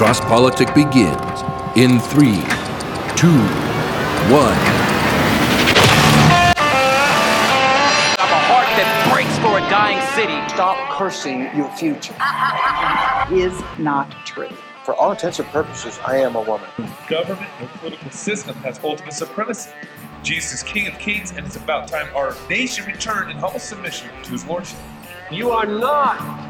Cross Politic begins in three, two, one. I have a heart that breaks for a dying city. Stop cursing your future. is not true. For all intents and purposes, I am a woman. government and political system has ultimate supremacy. Jesus is King of Kings, and it's about time our nation returned in humble submission to his lordship. You are not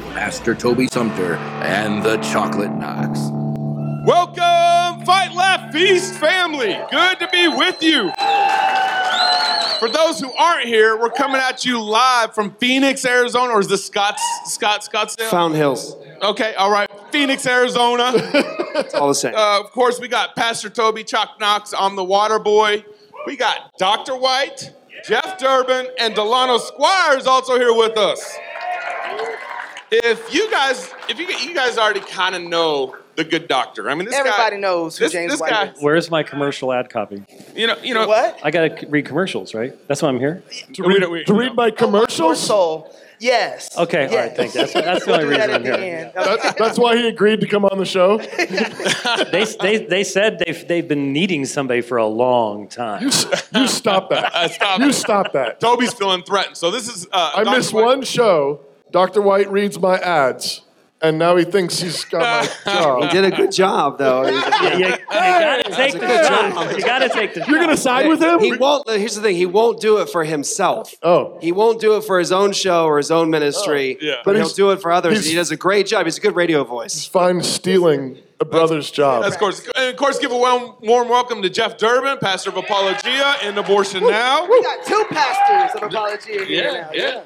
Pastor Toby Sumpter, and the Chocolate Knox. Welcome, Fight Laugh Feast family. Good to be with you. For those who aren't here, we're coming at you live from Phoenix, Arizona, or is this Scotts, Scott, Scottsdale? Fountain Hills. Okay, all right. Phoenix, Arizona. It's all the same. Uh, of course, we got Pastor Toby Chuck Knox. I'm the water boy. We got Dr. White, Jeff Durbin, and Delano Squires also here with us. If you guys, if you, you guys already kind of know the good doctor. I mean, this Everybody guy, knows who this, James this White guy, is. Where's my commercial ad copy? you know, you know What? I gotta read commercials, right? That's why I'm here. To read, we- to read my Your commercials? soul. Yes. Okay, all right, thank you. That's, that's the only do that reason I'm here. end. That, that's why he agreed to come on the show. They, they, they said they've, they've been needing somebody for a long time. You, you stop that. Stop You it. stop that. Toby's feeling threatened. So this is. Uh, I Dr. missed White- one show. Dr. White reads my ads, and now he thinks he's got my job. He did a good job, though. You, you- you gotta take the good shot. job. You gotta take the You're shot. gonna side with him? He won't. Uh, here's the thing. He won't do it for himself. Oh. He won't do it for his own show or his own ministry. Oh, yeah. But But he'll do it for others. and he does a great job. He's a good radio voice. He's fine stealing a brother's job. Of course, and of course, give a warm, warm welcome to Jeff Durbin, pastor of Apologia End Abortion Now. We got two pastors of apology here Yeah, now. yeah.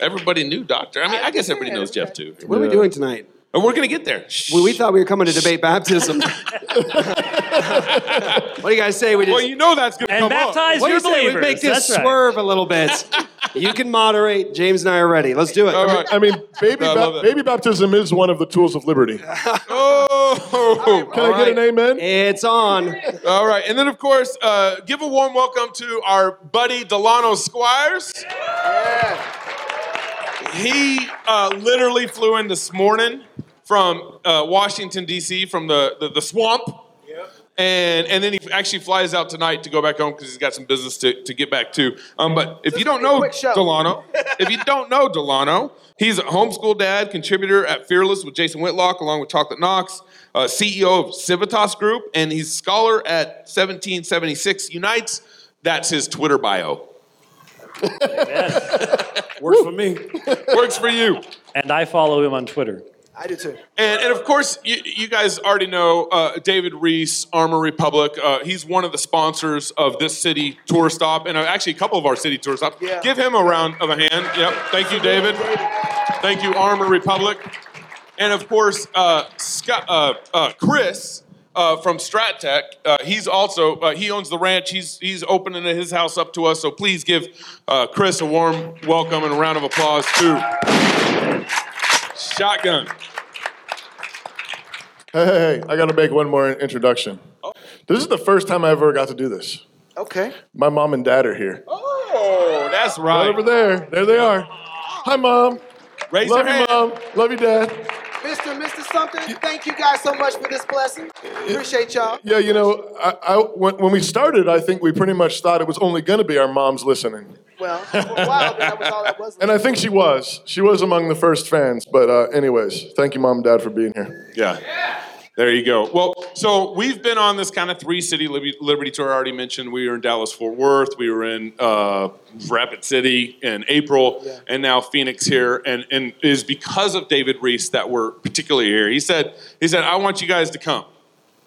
Everybody knew Doctor. I mean, I guess everybody knows Jeff too. What are we doing tonight? And we're gonna get there. Well, we thought we were coming to debate baptism. what do you guys say? We just Well, you know that's gonna And come up. baptize what do your you say? We believers. make this That's right. swerve a little bit. you can moderate. James and I are ready. Let's do it. All right. I mean, baby, I ba- baby baptism is one of the tools of liberty. Oh, Can I get an amen? It's on. all right. And then, of course, uh, give a warm welcome to our buddy Delano Squires. He uh, literally flew in this morning from uh, Washington D.C. from the the, the swamp. And, and then he actually flies out tonight to go back home because he's got some business to, to get back to. Um, but if you don't gonna be a know. Delano, if you don't know Delano, he's a homeschool dad, contributor at Fearless with Jason Whitlock, along with Chocolate Knox, uh, CEO of Civitas Group, and he's scholar at 1776 Unites. That's his Twitter bio. Works for me. Works for you. And I follow him on Twitter. I do too. And, and of course, you, you guys already know uh, David Reese, Armor Republic. Uh, he's one of the sponsors of this city tour stop, and uh, actually a couple of our city tour stops. Yeah. Give him a round of a hand. Yep. Thank you, David. Thank you, Armor Republic. And of course, uh, Scott, uh, uh, Chris uh, from StratTech. Uh, he's also uh, he owns the ranch. He's he's opening his house up to us. So please give uh, Chris a warm welcome and a round of applause too. Shotgun. Hey, hey, hey, I got to make one more introduction. This is the first time I ever got to do this. Okay. My mom and dad are here. Oh, that's Right right. over there. There they are. Hi, mom. Raise Love your you, hand. mom. Love you, dad. Mr. Mr. Something, thank you guys so much for this blessing. Appreciate y'all. Yeah, you know, I, I, when, when we started, I think we pretty much thought it was only going to be our moms listening. Well, for a while, that was all that was. And I think she was. She was among the first fans. But, uh, anyways, thank you, mom and dad, for being here. Yeah. There you go. Well, so we've been on this kind of three city Liberty, tour. I already mentioned we were in Dallas Fort Worth, we were in uh, Rapid City in April, and now Phoenix here. And and it is because of David Reese that we're particularly here. He said he said I want you guys to come,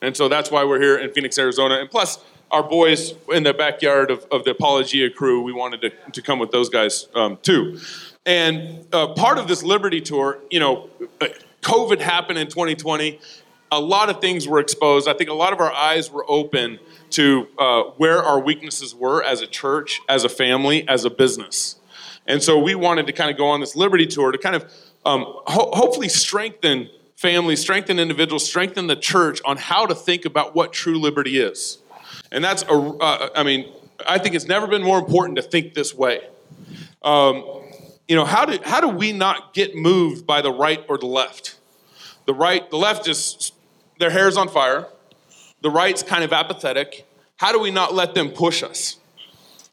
and so that's why we're here in Phoenix, Arizona. And plus, our boys in the backyard of, of the Apologia crew, we wanted to, to come with those guys um, too. And uh, part of this Liberty tour, you know, uh, COVID happened in 2020. A lot of things were exposed. I think a lot of our eyes were open to uh, where our weaknesses were as a church, as a family, as a business. And so we wanted to kind of go on this liberty tour to kind of um, ho- hopefully strengthen families, strengthen individuals, strengthen the church on how to think about what true liberty is. And that's, a, uh, I mean, I think it's never been more important to think this way. Um, you know, how do, how do we not get moved by the right or the left? The right, the left is, their hair's on fire. The right's kind of apathetic. How do we not let them push us?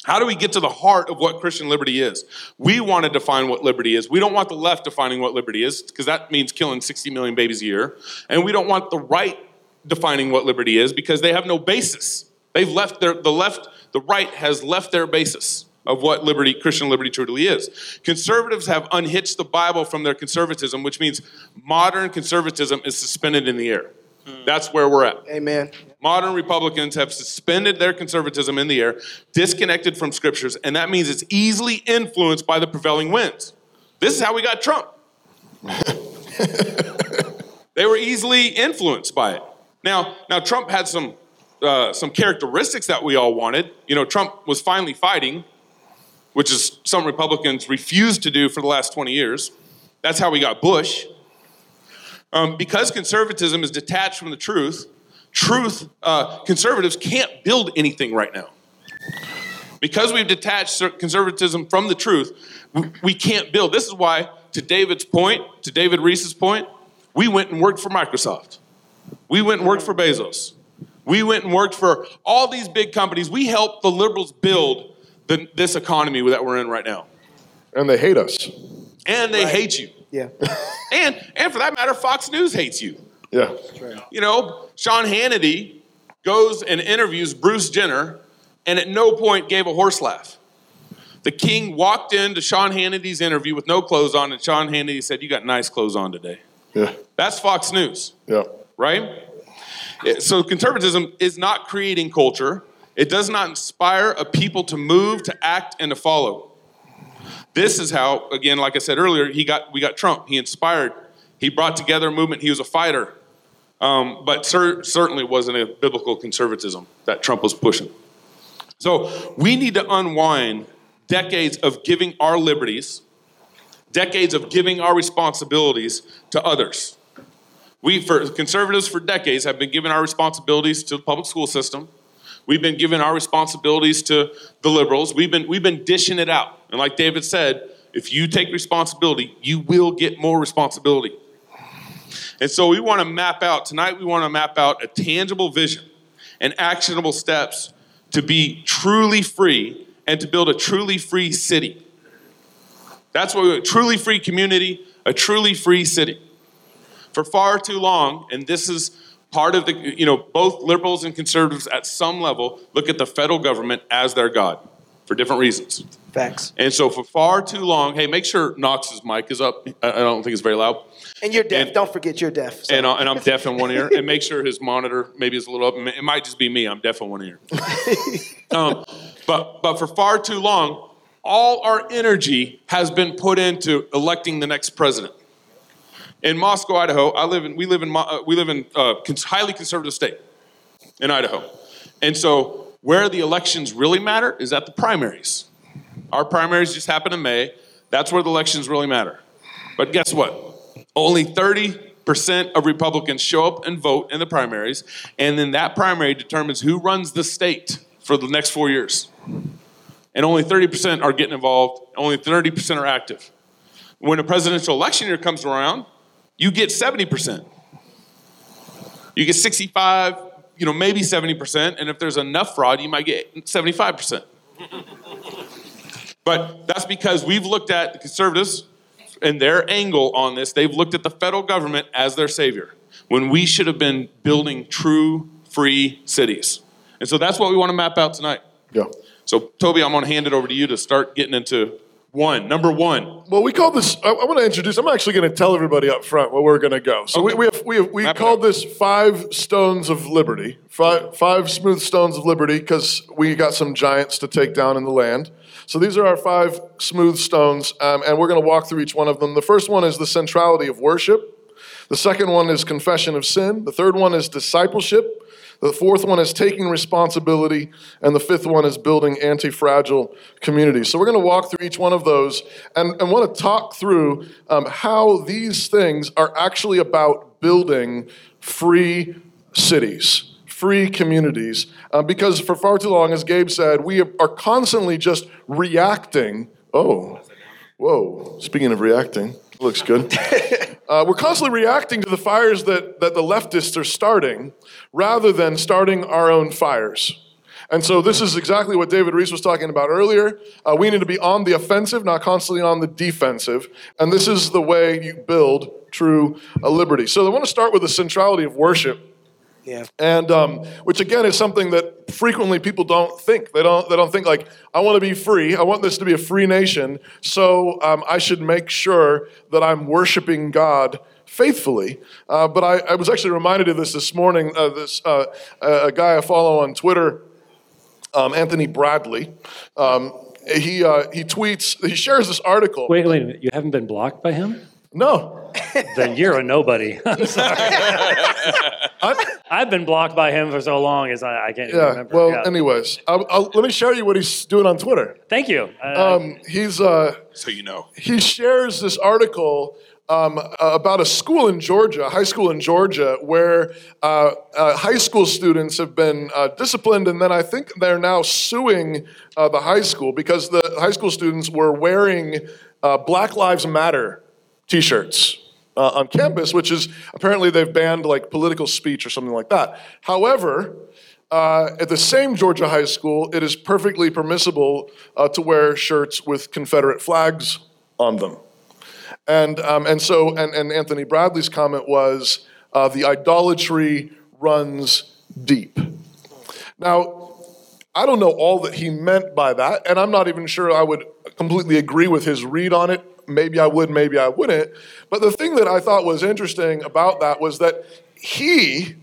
How do we get to the heart of what Christian liberty is? We want to define what liberty is. We don't want the left defining what liberty is because that means killing 60 million babies a year. And we don't want the right defining what liberty is because they have no basis. They've left their, the left, the right has left their basis of what liberty, Christian liberty truly is. Conservatives have unhitched the Bible from their conservatism, which means modern conservatism is suspended in the air. That's where we're at. Amen. Modern Republicans have suspended their conservatism in the air, disconnected from scriptures, and that means it's easily influenced by the prevailing winds. This is how we got Trump. they were easily influenced by it. Now, now Trump had some uh, some characteristics that we all wanted. You know, Trump was finally fighting, which is some Republicans refused to do for the last 20 years. That's how we got Bush. Um, because conservatism is detached from the truth, truth, uh, conservatives can't build anything right now. Because we've detached conservatism from the truth, we can't build. This is why, to David's point, to David Reese's point, we went and worked for Microsoft. We went and worked for Bezos. We went and worked for all these big companies. We helped the liberals build the, this economy that we're in right now. And they hate us. And they right. hate you. Yeah. and and for that matter, Fox News hates you. Yeah. You know, Sean Hannity goes and interviews Bruce Jenner and at no point gave a horse laugh. The king walked into Sean Hannity's interview with no clothes on, and Sean Hannity said, You got nice clothes on today. Yeah. That's Fox News. Yeah. Right? Eh, so conservatism is not creating culture. It does not inspire a people to move, to act, and to follow. This is how, again, like I said earlier, he got we got Trump. He inspired. He brought together a movement. He was a fighter, um, but cer- certainly wasn't a biblical conservatism that Trump was pushing. So we need to unwind decades of giving our liberties, decades of giving our responsibilities to others. We, for conservatives, for decades, have been giving our responsibilities to the public school system. We've been giving our responsibilities to the liberals. We've been, we've been dishing it out. And like David said, if you take responsibility, you will get more responsibility. And so we want to map out, tonight, we want to map out a tangible vision and actionable steps to be truly free and to build a truly free city. That's what we want, truly free community, a truly free city. For far too long, and this is part of the, you know, both liberals and conservatives at some level look at the federal government as their God for different reasons. Facts. And so for far too long, hey, make sure Knox's mic is up. I don't think it's very loud. And you're deaf. And, don't forget you're deaf. So. And, uh, and I'm deaf in one ear. and make sure his monitor maybe is a little up. It might just be me. I'm deaf in one ear. um, but, but for far too long, all our energy has been put into electing the next president in Moscow, Idaho, I live in, we live in, uh, we live in a uh, highly conservative state in Idaho. And so where the elections really matter is at the primaries. Our primaries just happen in May. That's where the elections really matter. But guess what? Only 30% of Republicans show up and vote in the primaries, and then that primary determines who runs the state for the next four years. And only 30% are getting involved, only 30% are active. When a presidential election year comes around, you get 70%. You get 65, you know, maybe 70%, and if there's enough fraud, you might get 75%. But that's because we've looked at the conservatives and their angle on this, they've looked at the federal government as their savior when we should have been building true free cities. And so that's what we want to map out tonight. Yeah. So Toby, I'm going to hand it over to you to start getting into one, number one. Well, we call this. I, I want to introduce. I'm actually going to tell everybody up front where we're going to go. So okay. we, we have we have, we called this five stones of liberty, five five smooth stones of liberty, because we got some giants to take down in the land. So these are our five smooth stones, um, and we're going to walk through each one of them. The first one is the centrality of worship. The second one is confession of sin. The third one is discipleship. The fourth one is taking responsibility. And the fifth one is building anti fragile communities. So we're going to walk through each one of those and, and want to talk through um, how these things are actually about building free cities free communities. Uh, because for far too long, as Gabe said, we are constantly just reacting. Oh, whoa. Speaking of reacting, looks good. Uh, we're constantly reacting to the fires that, that the leftists are starting rather than starting our own fires. And so, this is exactly what David Reese was talking about earlier. Uh, we need to be on the offensive, not constantly on the defensive. And this is the way you build true uh, liberty. So, I want to start with the centrality of worship. Yeah. And um, which again is something that frequently people don't think. They don't. They don't think like I want to be free. I want this to be a free nation. So um, I should make sure that I'm worshiping God faithfully. Uh, but I, I, was actually reminded of this this morning. Uh, this uh, a guy I follow on Twitter, um, Anthony Bradley. Um, he uh, he tweets. He shares this article. Wait, wait a minute. You haven't been blocked by him? No. then you're a nobody. I'm sorry. I've been blocked by him for so long as I, I can't yeah, remember. Well, yeah. anyways, I'll, I'll, let me show you what he's doing on Twitter. Thank you. Uh, um, he's uh, so you know he shares this article um, about a school in Georgia, a high school in Georgia, where uh, uh, high school students have been uh, disciplined, and then I think they're now suing uh, the high school because the high school students were wearing uh, Black Lives Matter T-shirts. Uh, on campus, which is apparently they've banned like political speech or something like that. However, uh, at the same Georgia high school, it is perfectly permissible uh, to wear shirts with Confederate flags on them. And, um, and so, and, and Anthony Bradley's comment was uh, the idolatry runs deep. Now, I don't know all that he meant by that, and I'm not even sure I would completely agree with his read on it maybe I would, maybe I wouldn't. But the thing that I thought was interesting about that was that he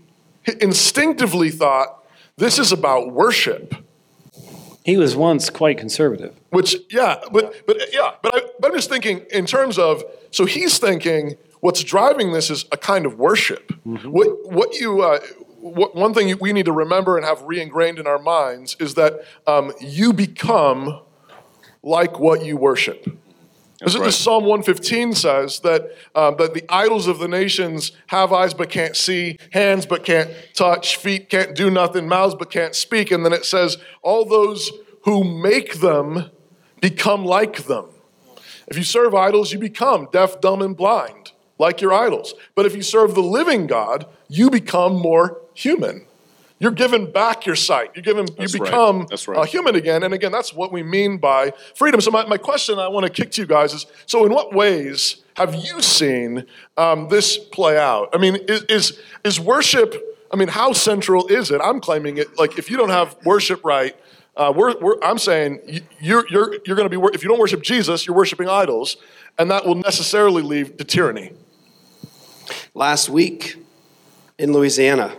instinctively thought this is about worship. He was once quite conservative. Which, yeah, but but yeah, but, I, but I'm just thinking in terms of so he's thinking what's driving this is a kind of worship. Mm-hmm. What what you uh, what, one thing we need to remember and have re-ingrained in our minds is that um, you become like what you worship. That's right. Psalm 115 says that, uh, that the idols of the nations have eyes but can't see, hands but can't touch, feet can't do nothing, mouths but can't speak. And then it says, all those who make them become like them. If you serve idols, you become deaf, dumb, and blind, like your idols. But if you serve the living God, you become more human. You're given back your sight. You're given, you become right. Right. a human again. And again, that's what we mean by freedom. So my, my question I want to kick to you guys is, so in what ways have you seen um, this play out? I mean, is, is, is worship, I mean, how central is it? I'm claiming it, like if you don't have worship right, uh, we're, we're, I'm saying you're, you're, you're going to be, if you don't worship Jesus, you're worshiping idols, and that will necessarily lead to tyranny. Last week in Louisiana,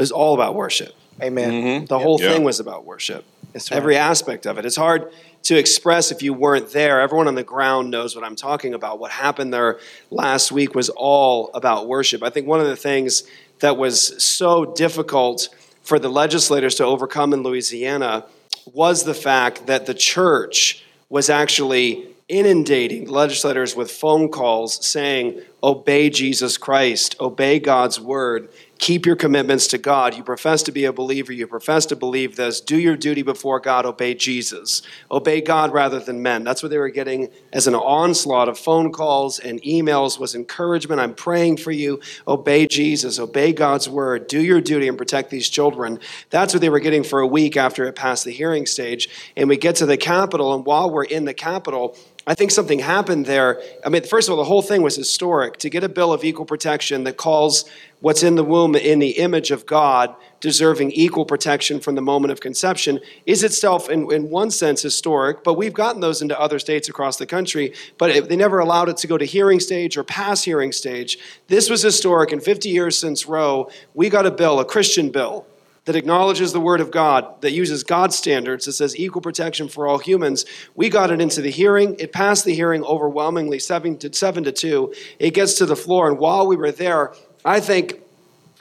it was all about worship. Amen. Mm-hmm. The whole thing was about worship. Right. Every aspect of it. It's hard to express if you weren't there. Everyone on the ground knows what I'm talking about. What happened there last week was all about worship. I think one of the things that was so difficult for the legislators to overcome in Louisiana was the fact that the church was actually inundating legislators with phone calls saying, Obey Jesus Christ, obey God's word keep your commitments to God. You profess to be a believer. You profess to believe this. Do your duty before God. Obey Jesus. Obey God rather than men. That's what they were getting as an onslaught of phone calls and emails was encouragement. I'm praying for you. Obey Jesus. Obey God's word. Do your duty and protect these children. That's what they were getting for a week after it passed the hearing stage. And we get to the Capitol, and while we're in the Capitol, I think something happened there. I mean, first of all, the whole thing was historic. To get a bill of equal protection that calls what's in the womb in the image of God, deserving equal protection from the moment of conception, is itself, in, in one sense, historic. But we've gotten those into other states across the country, but it, they never allowed it to go to hearing stage or pass hearing stage. This was historic. In 50 years since Roe, we got a bill, a Christian bill, that acknowledges the Word of God, that uses God's standards, that says equal protection for all humans. We got it into the hearing. It passed the hearing overwhelmingly, seven to, seven to two. It gets to the floor. And while we were there, I think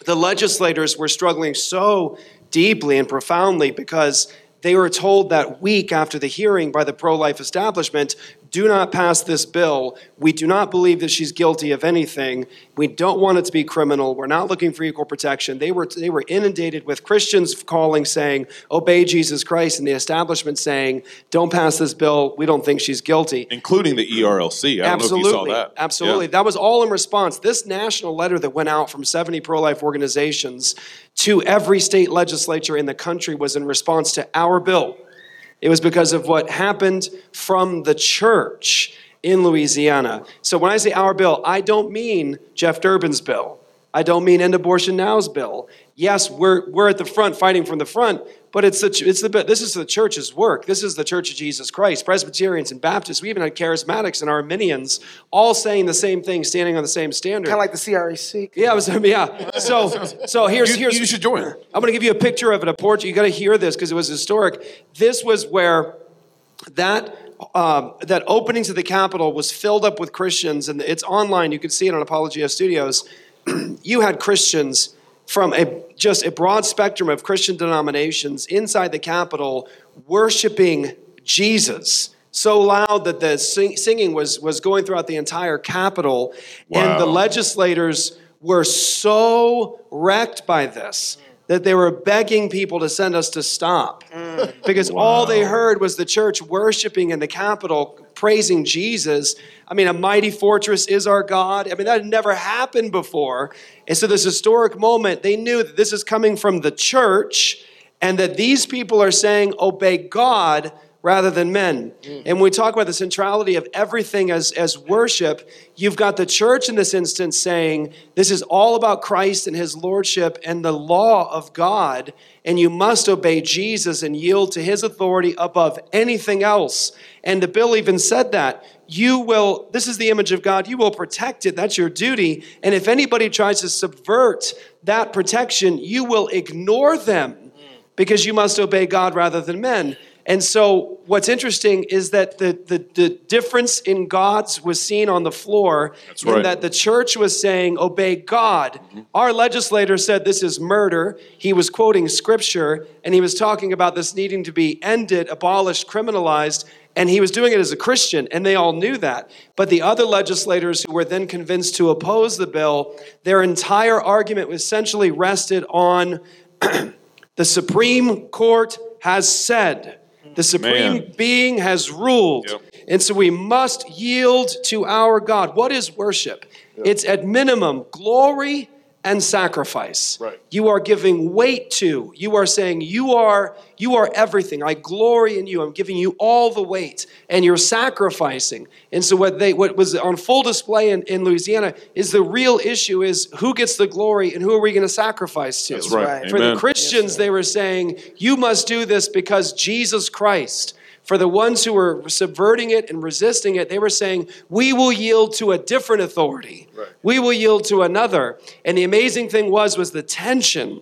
the legislators were struggling so deeply and profoundly because they were told that week after the hearing by the pro life establishment do not pass this bill. We do not believe that she's guilty of anything. We don't want it to be criminal. We're not looking for equal protection. They were, they were inundated with Christians calling, saying, Obey Jesus Christ, and the establishment saying, Don't pass this bill. We don't think she's guilty. Including the ERLC. I don't Absolutely. know if you saw that. Absolutely. Yeah. That was all in response. This national letter that went out from 70 pro life organizations to every state legislature in the country was in response to our bill. It was because of what happened from the church in Louisiana. So when I say our bill, I don't mean Jeff Durbin's bill. I don't mean End Abortion Now's bill. Yes, we're, we're at the front fighting from the front, but it's the, it's the, this is the church's work. This is the Church of Jesus Christ. Presbyterians and Baptists, we even had charismatics and Arminians all saying the same thing, standing on the same standard. Kind of like the CREC. Yeah, it was, yeah. So, so here's here's. You should join. I'm going to give you a picture of it. A portrait. You got to hear this because it was historic. This was where that um, that opening to the Capitol was filled up with Christians, and it's online. You can see it on Apologia Studios. you had Christians from a just a broad spectrum of Christian denominations inside the Capitol worshiping Jesus so loud that the sing- singing was was going throughout the entire Capitol, and the legislators were so wrecked by this that they were begging people to send us to stop mm. because all they heard was the church worshiping in the Capitol, praising Jesus. I mean, a mighty fortress is our God. I mean, that had never happened before. And so, this historic moment, they knew that this is coming from the church and that these people are saying, obey God rather than men. Mm. And when we talk about the centrality of everything as, as worship, you've got the church in this instance saying, this is all about Christ and his lordship and the law of God, and you must obey Jesus and yield to his authority above anything else. And the bill even said that. You will, this is the image of God, you will protect it. That's your duty. And if anybody tries to subvert that protection, you will ignore them mm. because you must obey God rather than men. And so, what's interesting is that the, the, the difference in God's was seen on the floor, That's in right. that the church was saying, Obey God. Mm-hmm. Our legislator said this is murder. He was quoting scripture, and he was talking about this needing to be ended, abolished, criminalized. And he was doing it as a Christian, and they all knew that. But the other legislators who were then convinced to oppose the bill, their entire argument essentially rested on the Supreme Court has said, the Supreme Man. Being has ruled. And so we must yield to our God. What is worship? It's at minimum glory and sacrifice. Right. You are giving weight to. You are saying you are you are everything. I glory in you. I'm giving you all the weight and you're sacrificing. And so what they what was on full display in, in Louisiana is the real issue is who gets the glory and who are we going to sacrifice to? That's right. Right. For the Amen. Christians they were saying you must do this because Jesus Christ for the ones who were subverting it and resisting it, they were saying, We will yield to a different authority. We will yield to another. And the amazing thing was, was the tension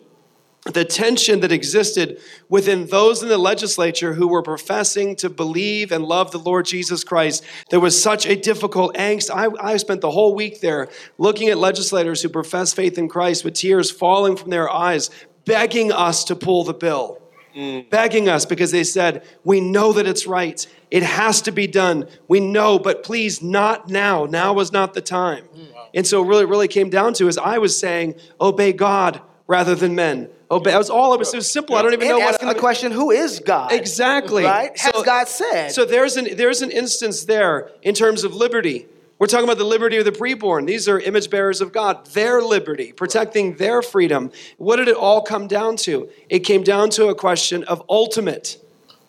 the tension that existed within those in the legislature who were professing to believe and love the Lord Jesus Christ. There was such a difficult angst. I, I spent the whole week there looking at legislators who profess faith in Christ with tears falling from their eyes, begging us to pull the bill Mm. begging us because they said, We know that it's right. It has to be done. We know, but please, not now. Now was not the time. Mm. And so, really, really came down to is I was saying, Obey God rather than men. Obey. That was all it was. It was simple. I don't even and know what. asking the question, who is God? Exactly. Right? Has So- God said? So there's an there's an instance there in terms of liberty. We're talking about the liberty of the preborn. These are image bearers of God, their liberty, protecting their freedom. What did it all come down to? It came down to a question of ultimate.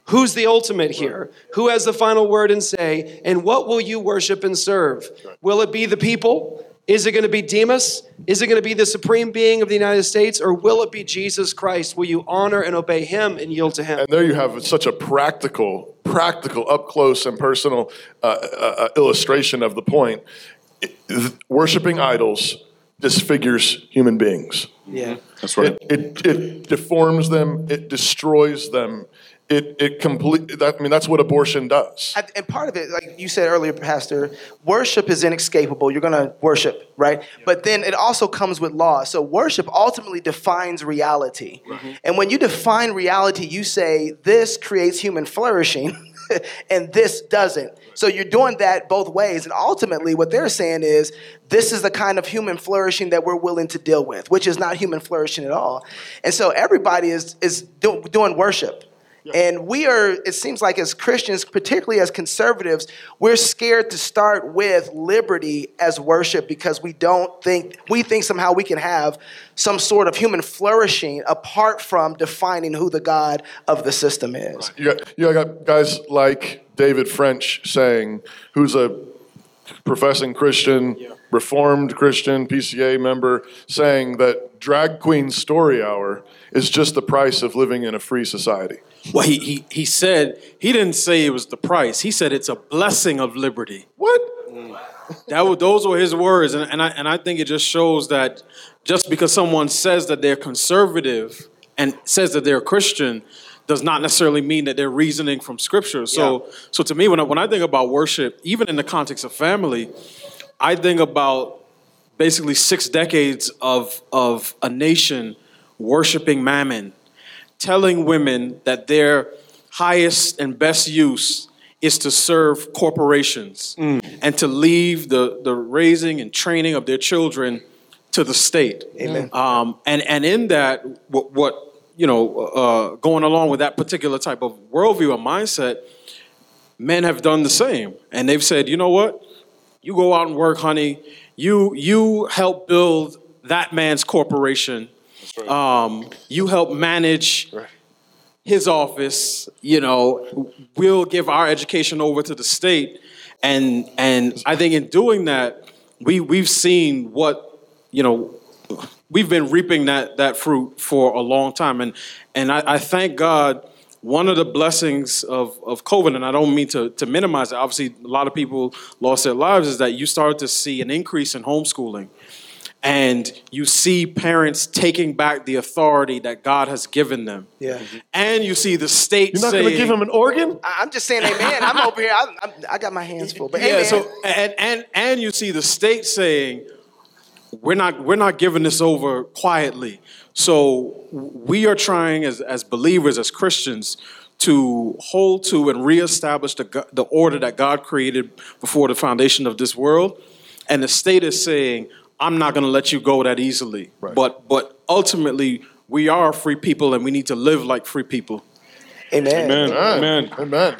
Who's the ultimate here? Who has the final word and say? And what will you worship and serve? Will it be the people? Is it going to be Demas? Is it going to be the supreme being of the United States? Or will it be Jesus Christ? Will you honor and obey him and yield to him? And there you have such a practical, practical, up close and personal uh, uh, uh, illustration of the point. Worshiping idols disfigures human beings. Yeah. That's right. It, it, it deforms them, it destroys them. It, it complete, that, I mean, that's what abortion does. And part of it, like you said earlier, Pastor, worship is inescapable. You're going to worship, right? But then it also comes with law. So worship ultimately defines reality. And when you define reality, you say this creates human flourishing and this doesn't. So you're doing that both ways. And ultimately, what they're saying is this is the kind of human flourishing that we're willing to deal with, which is not human flourishing at all. And so everybody is, is do, doing worship. And we are, it seems like as Christians, particularly as conservatives, we're scared to start with liberty as worship because we don't think, we think somehow we can have some sort of human flourishing apart from defining who the God of the system is. You got, you got guys like David French saying, who's a professing Christian, Reformed Christian, PCA member, saying that Drag Queen Story Hour is just the price of living in a free society. Well, he, he, he said, he didn't say it was the price. He said it's a blessing of liberty. What? Mm. That was, those were his words. And, and, I, and I think it just shows that just because someone says that they're conservative and says that they're a Christian does not necessarily mean that they're reasoning from scripture. So, so to me, when I, when I think about worship, even in the context of family, I think about basically six decades of, of a nation worshiping mammon, telling women that their highest and best use is to serve corporations and to leave the, the raising and training of their children to the state. Amen. Um, and, and in that, what, what you know, uh, going along with that particular type of worldview or mindset, men have done the same. And they've said, you know what? You go out and work, honey. You, you help build that man's corporation. Um, you help manage his office. You know, we'll give our education over to the state. And, and I think in doing that, we, we've seen what, you know, we've been reaping that, that fruit for a long time. And, and I, I thank God one of the blessings of, of COVID, and I don't mean to, to minimize it, obviously, a lot of people lost their lives, is that you start to see an increase in homeschooling. And you see parents taking back the authority that God has given them. Yeah. And you see the state You're not saying, going to give him an organ? I- I'm just saying, amen. I'm over here. I, I'm, I got my hands full. But yeah, amen. so and, and and you see the state saying, we're not we're not giving this over quietly. So we are trying as as believers, as Christians, to hold to and reestablish the the order that God created before the foundation of this world. And the state is saying, I'm not going to let you go that easily. But but ultimately, we are free people, and we need to live like free people. Amen. Amen. Amen.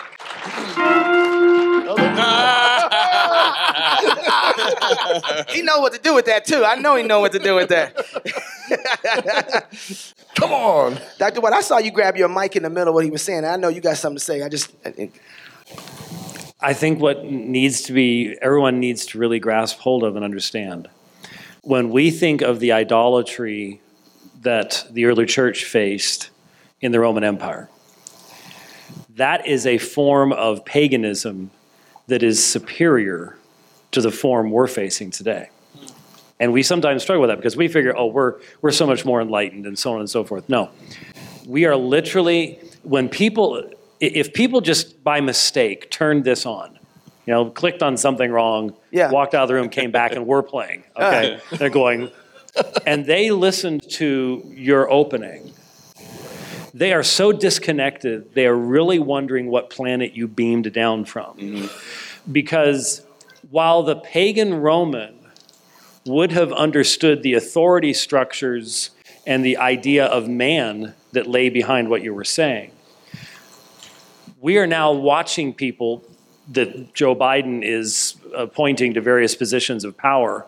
he know what to do with that too. I know he know what to do with that. Come on. Dr. White, I saw you grab your mic in the middle of what he was saying. I know you got something to say. I just I think what needs to be, everyone needs to really grasp hold of and understand. When we think of the idolatry that the early church faced in the Roman Empire, that is a form of paganism that is superior to the form we're facing today. And we sometimes struggle with that because we figure, oh, we're, we're so much more enlightened and so on and so forth. No. We are literally, when people, if people just by mistake turned this on, you know, clicked on something wrong, Yeah. walked out of the room, came back, and we're playing, ah. okay? They're going, and they listened to your opening. They are so disconnected, they are really wondering what planet you beamed down from. Mm-hmm. Because while the pagan Roman would have understood the authority structures and the idea of man that lay behind what you were saying. We are now watching people that Joe Biden is appointing to various positions of power,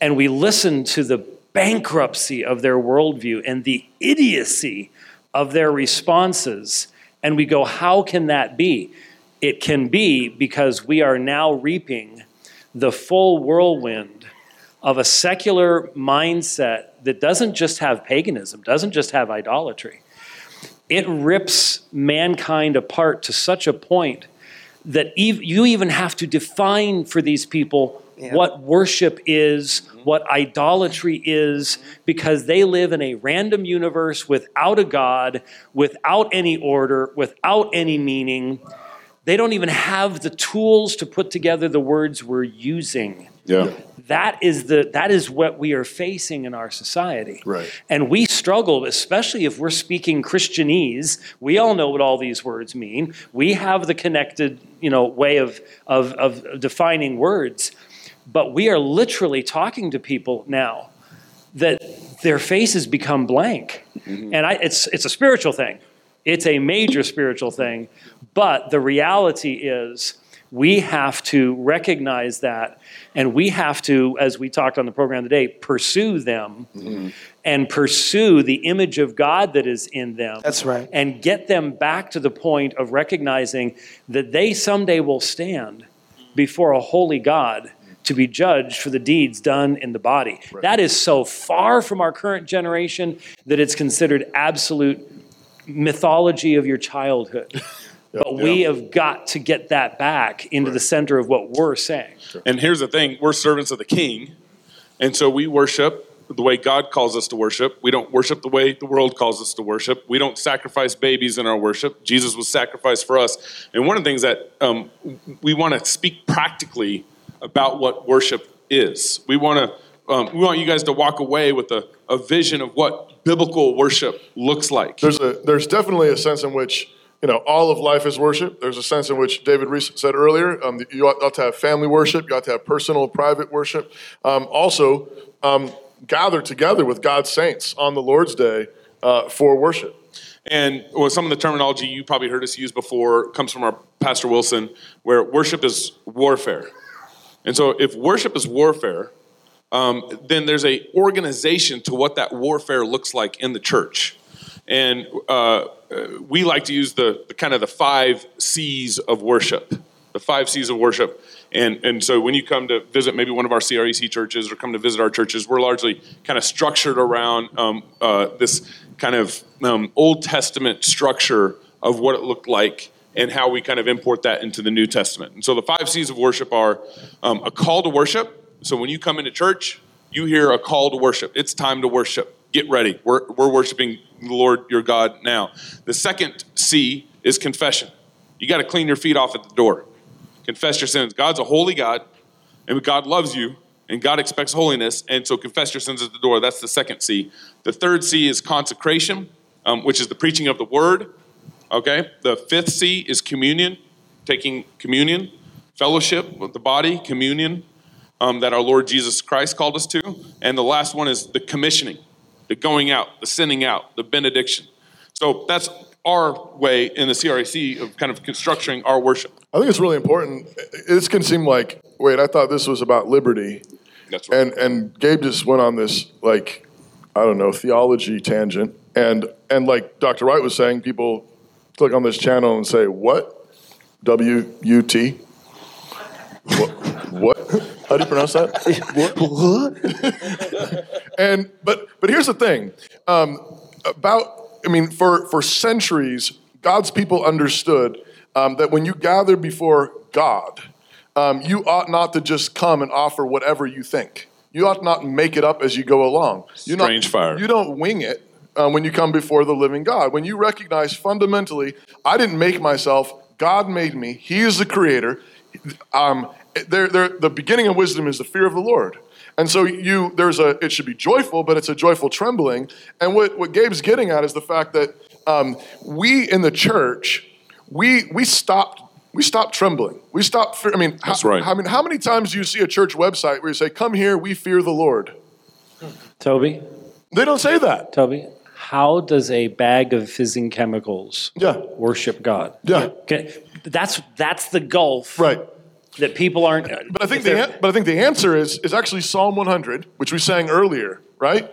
and we listen to the bankruptcy of their worldview and the idiocy of their responses, and we go, How can that be? It can be because we are now reaping the full whirlwind of a secular mindset that doesn't just have paganism, doesn't just have idolatry. It rips mankind apart to such a point that ev- you even have to define for these people what worship is, what idolatry is, because they live in a random universe without a God, without any order, without any meaning. They don't even have the tools to put together the words we're using. Yeah. That is the that is what we are facing in our society. Right. And we struggle, especially if we're speaking Christianese. We all know what all these words mean. We have the connected, you know, way of of, of defining words. But we are literally talking to people now that their faces become blank. Mm-hmm. And I, it's it's a spiritual thing. It's a major spiritual thing. But the reality is we have to recognize that and we have to as we talked on the program today pursue them and pursue the image of god that is in them That's right. and get them back to the point of recognizing that they someday will stand before a holy god to be judged for the deeds done in the body. That is so far from our current generation that it's considered absolute mythology of your childhood but we have got to get that back into the center of what we're saying. And here's the thing we're servants of the king. And so we worship the way God calls us to worship. We don't worship the way the world calls us to worship. We don't sacrifice babies in our worship. Jesus was sacrificed for us. And one of the things that um, we want to speak practically about what worship is. We want to. Um, we want you guys to walk away with a, a vision of what biblical worship looks like. There's a there's definitely a sense in which you know all of life is worship. There's a sense in which David Reese said earlier. Um, you ought, to have family worship. You ought to have personal, private worship. Um, also, um, gather together with God's saints on the Lord's Day uh, for worship. And well, some of the terminology you probably heard us use before comes from our Pastor Wilson, where worship is warfare. And so, if worship is warfare, um, then there's a organization to what that warfare looks like in the church. And uh, we like to use the, the kind of the five C's of worship, the five C's of worship. And, and so when you come to visit maybe one of our CREC churches or come to visit our churches, we're largely kind of structured around um, uh, this kind of um, Old Testament structure of what it looked like and how we kind of import that into the New Testament. And so the five C's of worship are um, a call to worship. So when you come into church, you hear a call to worship. It's time to worship. Get ready. We're, we're worshiping the Lord your God now. The second C is confession. You got to clean your feet off at the door. Confess your sins. God's a holy God, and God loves you, and God expects holiness. And so confess your sins at the door. That's the second C. The third C is consecration, um, which is the preaching of the word. Okay. The fifth C is communion, taking communion, fellowship with the body, communion um, that our Lord Jesus Christ called us to. And the last one is the commissioning, the going out, the sending out, the benediction. So that's our way in the CREC of kind of constructing our worship. I think it's really important. This can seem like, wait, I thought this was about liberty. That's right. And and Gabe just went on this like, I don't know, theology tangent. And and like Dr. White was saying, people click on this channel and say, What? W U T? What? what? How do you pronounce that? what? and but but here's the thing. Um, about I mean, for for centuries, God's people understood um, that when you gather before God, um, you ought not to just come and offer whatever you think. You ought not make it up as you go along. You Strange not, fire. You don't wing it um, when you come before the living God. When you recognize fundamentally, I didn't make myself. God made me. He is the creator. Um, they're, they're, the beginning of wisdom is the fear of the Lord. And so you there's a it should be joyful, but it's a joyful trembling. And what, what Gabe's getting at is the fact that um, we in the church, we we stopped we stopped trembling. We stopped. Fear, I mean, That's how, right. I mean, how many times do you see a church website where you say, "Come here, we fear the Lord"? Toby? They don't say that. Toby, how does a bag of fizzing chemicals yeah. worship God? Yeah. Okay, that's that's the gulf. Right. That people aren't. But I think the but I think the answer is is actually Psalm 100, which we sang earlier, right?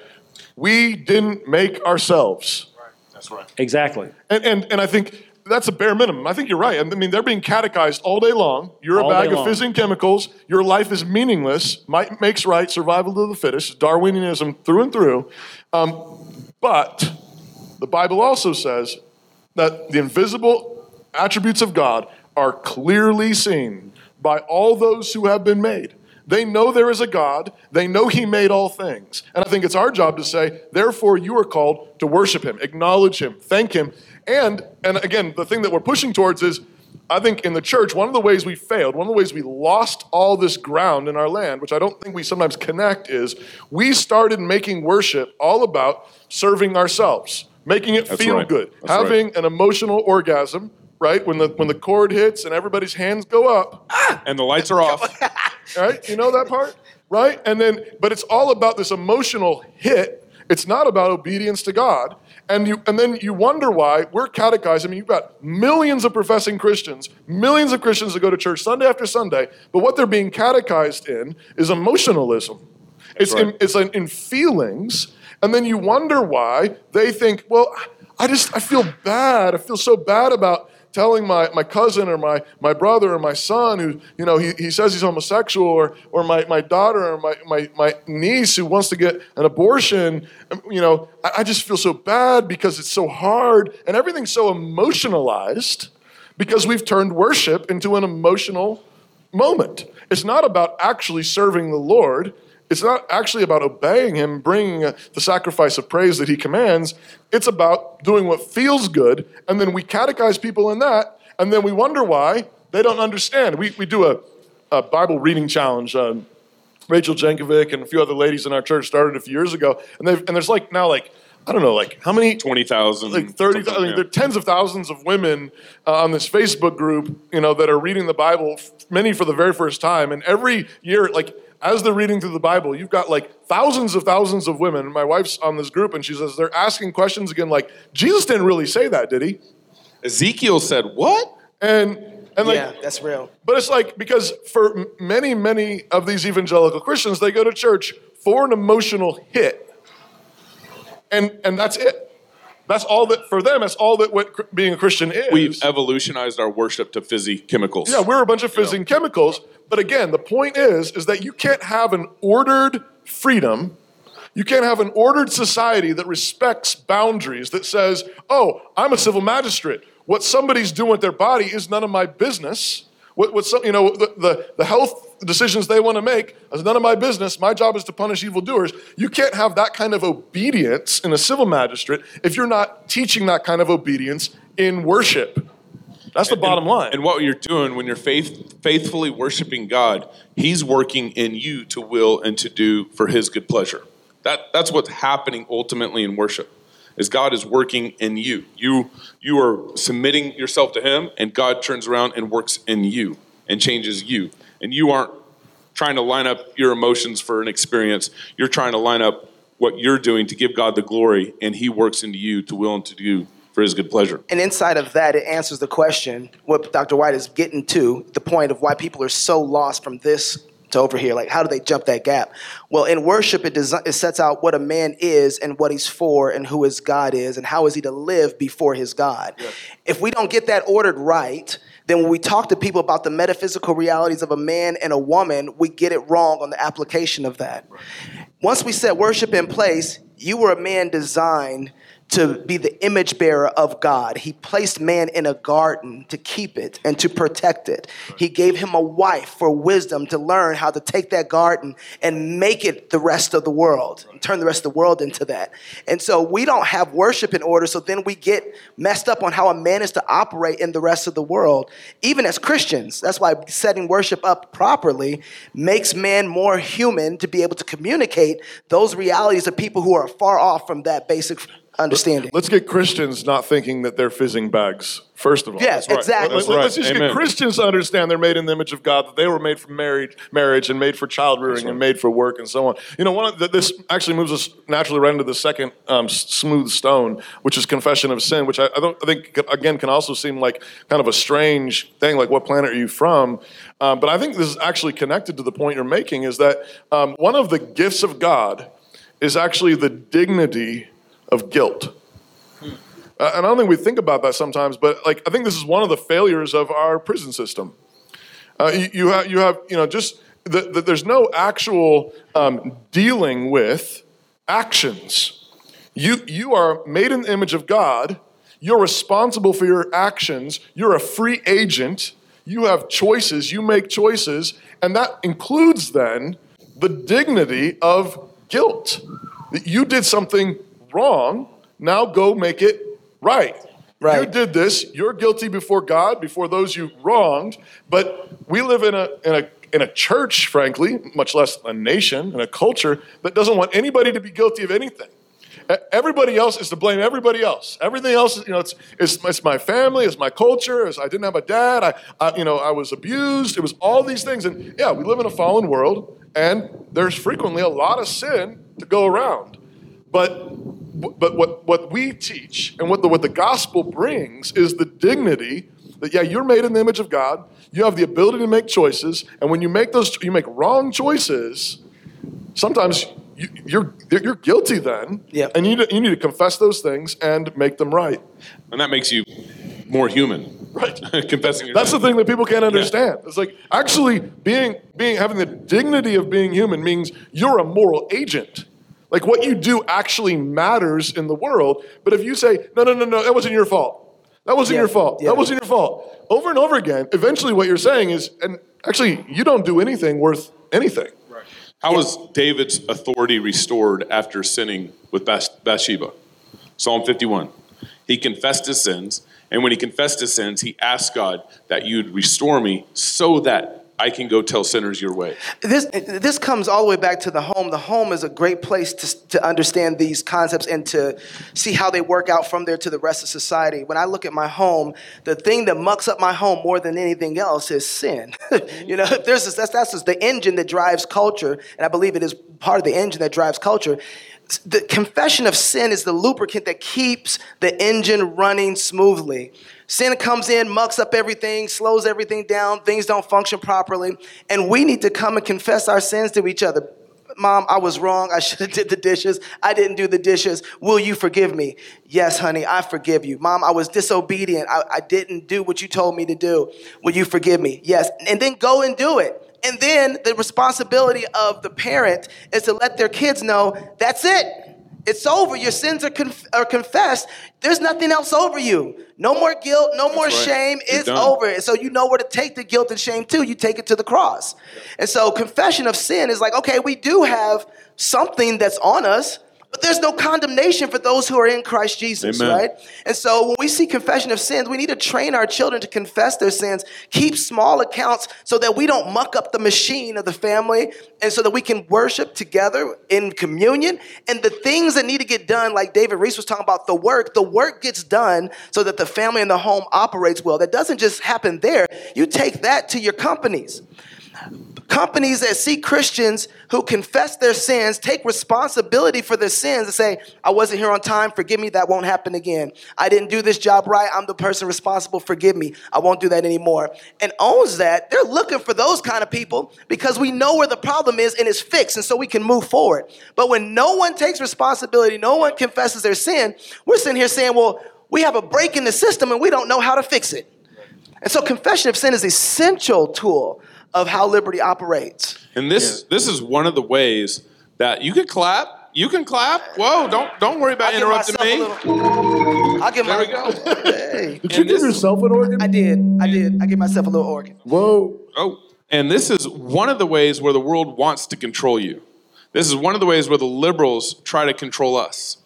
We didn't make ourselves. That's right. Exactly. And and and I think that's a bare minimum. I think you're right. I mean, they're being catechized all day long. You're All a bag of long. fizzing chemicals. Your life is meaningless. Might makes right. Survival of the fittest. Darwinianism through and through. Um, but the Bible also says that the invisible attributes of God are clearly seen by all those who have been made. They know there is a God. They know He made all things. And I think it's our job to say, therefore, you are called to worship Him, acknowledge Him, thank Him. And, and again, the thing that we're pushing towards is I think in the church, one of the ways we failed, one of the ways we lost all this ground in our land, which I don't think we sometimes connect, is we started making worship all about serving ourselves, making it That's feel right. good, That's right. having an emotional orgasm, right? When the when the chord hits and everybody's hands go up, ah! and the lights are off. right? You know that part, right? And then, but it's all about this emotional hit. It's not about obedience to God. And you, and then you wonder why we're catechized. I mean, you've got millions of professing Christians, millions of Christians that go to church Sunday after Sunday, but what they're being catechized in is emotionalism. It's in, it's in, in feelings, and then you wonder why they think, well, I just I feel bad. I feel so bad about telling my, my cousin or my, my brother or my son who, you know, he, he says he's homosexual or, or my, my daughter or my, my, my niece who wants to get an abortion, um, you know, I, I just feel so bad because it's so hard and everything's so emotionalized because we've turned worship into an emotional moment. It's not about actually serving the Lord. It's not actually about obeying Him, bringing the sacrifice of praise that He commands. It's about doing what feels good, and then we catechize people in that, and then we wonder why they don't understand. We, we do a, a Bible reading challenge. Um, Rachel Jankovic and a few other ladies in our church started a few years ago, and they've and there's like now like I don't know like how many twenty thousand like thirty thousand. There are tens of thousands of women uh, on this Facebook group, you know, that are reading the Bible, many for the very first time, and every year like. As they're reading through the Bible, you've got like thousands of thousands of women. My wife's on this group, and she says they're asking questions again, like Jesus didn't really say that, did he? Ezekiel said what? And and like yeah, that's real. But it's like because for many, many of these evangelical Christians, they go to church for an emotional hit, and and that's it. That's all that for them. That's all that what being a Christian is. We've evolutionized our worship to fizzy chemicals. yeah, we're a bunch of fizzing chemicals. But again, the point is, is that you can't have an ordered freedom. You can't have an ordered society that respects boundaries, that says, oh, I'm a civil magistrate. What somebody's doing with their body is none of my business. What, what some, you know, the, the, the health decisions they want to make is none of my business. My job is to punish evildoers. You can't have that kind of obedience in a civil magistrate if you're not teaching that kind of obedience in worship. That's the bottom line. And what you're doing when you're faith, faithfully worshiping God, He's working in you to will and to do for His good pleasure. That, that's what's happening ultimately in worship. Is God is working in you. You you are submitting yourself to Him, and God turns around and works in you and changes you. And you aren't trying to line up your emotions for an experience. You're trying to line up what you're doing to give God the glory, and He works into you to will and to do for His good pleasure. And inside of that, it answers the question what Dr. White is getting to the point of why people are so lost from this to over here. Like, how do they jump that gap? Well, in worship, it, desi- it sets out what a man is and what he's for and who his God is and how is he to live before his God. If we don't get that ordered right, then when we talk to people about the metaphysical realities of a man and a woman, we get it wrong on the application of that. Once we set worship in place, you were a man designed to be the image bearer of God. He placed man in a garden to keep it and to protect it. He gave him a wife for wisdom to learn how to take that garden and make it the rest of the world, turn the rest of the world into that. And so we don't have worship in order, so then we get messed up on how a man is to operate in the rest of the world, even as Christians. That's why setting worship up properly makes man more human to be able to communicate those realities to people who are far off from that basic understanding. Let's get Christians not thinking that they're fizzing bags, first of all. Yeah, That's right. exactly. Let's, That's let's just Amen. get Christians to understand they're made in the image of God, that they were made for marriage, marriage and made for child rearing and made for work and so on. You know, one of the, this actually moves us naturally right into the second um, smooth stone, which is confession of sin, which I, I, don't, I think, again, can also seem like kind of a strange thing, like what planet are you from? Um, but I think this is actually connected to the point you're making is that um, one of the gifts of God is actually the dignity of guilt. Uh, and I don't think we think about that sometimes, but like I think this is one of the failures of our prison system. Uh, you, you have, you have, you know, just that the, there's no actual um, dealing with actions. You you are made in the image of God. You're responsible for your actions. You're a free agent. You have choices, you make choices, and that includes then the dignity of guilt. That you did something wrong, now go make it right. Right. You did this, you're guilty before God, before those you wronged, but we live in a in a in a church, frankly, much less a nation and a culture that doesn't want anybody to be guilty of anything. Everybody else is to blame everybody else. Everything else, you know, it's, it's, it's my family, it's my culture, it's, I didn't have a dad, I, I, you know, I was abused, it was all these things. And yeah, we live in a fallen world, and there's frequently a lot of sin to go around. But, but what, what we teach and what the, what the gospel brings is the dignity that, yeah, you're made in the image of God, you have the ability to make choices, and when you make those, you make wrong choices, sometimes you, you're you're guilty then. Yeah. And you you need to confess those things and make them right. And that makes you more human. Right. Confessing your That's the thing that people can't understand. Yeah. It's like actually being being having the dignity of being human means you're a moral agent. Like what you do actually matters in the world. But if you say, no, no, no, no, that wasn't your fault. That wasn't yeah. your fault. Yeah. That wasn't your fault. Over and over again, eventually what you're saying is, and actually, you don't do anything worth anything. How was David's authority restored after sinning with Bathsheba? Psalm 51. He confessed his sins, and when he confessed his sins, he asked God that you'd restore me so that I can go tell sinners your way. This, this comes all the way back to the home. The home is a great place to, to understand these concepts and to see how they work out from there to the rest of society. When I look at my home, the thing that mucks up my home more than anything else is sin. you know, there's this, that's, that's the engine that drives culture, and I believe it is part of the engine that drives culture the confession of sin is the lubricant that keeps the engine running smoothly. Sin comes in, mucks up everything, slows everything down, things don't function properly, and we need to come and confess our sins to each other. Mom, I was wrong. I should have did the dishes. I didn't do the dishes. Will you forgive me? Yes, honey, I forgive you. Mom, I was disobedient. I, I didn't do what you told me to do. Will you forgive me? Yes. And then go and do it. And then the responsibility of the parent is to let their kids know that's it. It's over. Your sins are, conf- are confessed. There's nothing else over you. No more guilt, no that's more right. shame. You're it's done. over. So you know where to take the guilt and shame to. You take it to the cross. And so confession of sin is like, okay, we do have something that's on us, but there's no condemnation for those who are in Christ Jesus, Amen. right? And so when we see confession of sins, we need to train our children to confess their sins, keep small accounts so that we don't muck up the machine of the family and so that we can worship together in communion. And the things that need to get done, like David Reese was talking about, the work, the work gets done so that the family and the home operates well. That doesn't just happen there. You take that to your companies. Companies that see Christians who confess their sins, take responsibility for their sins, and say, I wasn't here on time, forgive me, that won't happen again. I didn't do this job right, I'm the person responsible, forgive me, I won't do that anymore. And owns that, they're looking for those kind of people because we know where the problem is and it's fixed, and so we can move forward. But when no one takes responsibility, no one confesses their sin, we're sitting here saying, well, we have a break in the system and we don't know how to fix it. And so confession of sin is essential tool of how liberty operates. And this yeah. this is one of the ways that you can clap. You can clap. Whoa! Don't don't worry about I'll interrupting me. I'll give there my, we go. hey. Did you give yourself an organ? I did. I did. I gave myself a little organ. Whoa. Oh, and this is one of the ways where the world wants to control you. This is one of the ways where the liberals try to control us,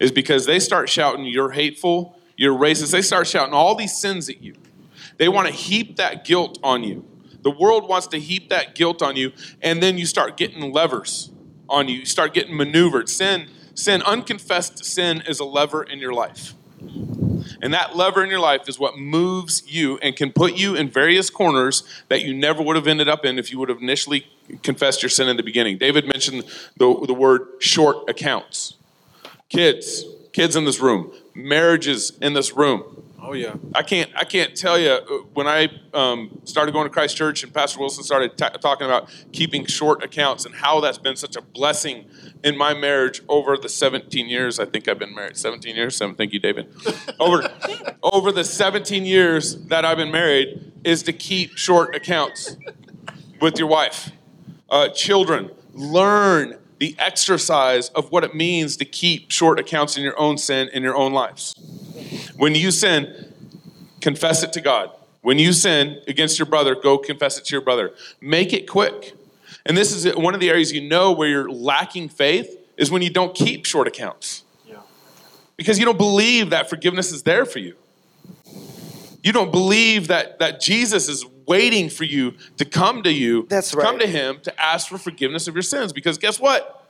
is because they start shouting, "You're hateful. You're racist." They start shouting all these sins at you. They want to heap that guilt on you. The world wants to heap that guilt on you, and then you start getting levers on you. You start getting maneuvered. Sin, sin, unconfessed sin is a lever in your life. And that lever in your life is what moves you and can put you in various corners that you never would have ended up in if you would have initially confessed your sin in the beginning. David mentioned the, the word short accounts. Kids, kids in this room, marriages in this room. Oh yeah. I can't. I can't tell you uh, when I um, started going to Christ Church and Pastor Wilson started t- talking about keeping short accounts and how that's been such a blessing in my marriage over the 17 years. I think I've been married 17 years. Seven. Thank you, David. over over the 17 years that I've been married is to keep short accounts with your wife. Uh, children, learn the exercise of what it means to keep short accounts in your own sin in your own lives. When you sin, confess it to God. When you sin against your brother, go confess it to your brother. Make it quick. And this is one of the areas you know where you're lacking faith is when you don't keep short accounts. Because you don't believe that forgiveness is there for you. You don't believe that, that Jesus is waiting for you to come to you, That's to come to him to ask for forgiveness of your sins. Because guess what?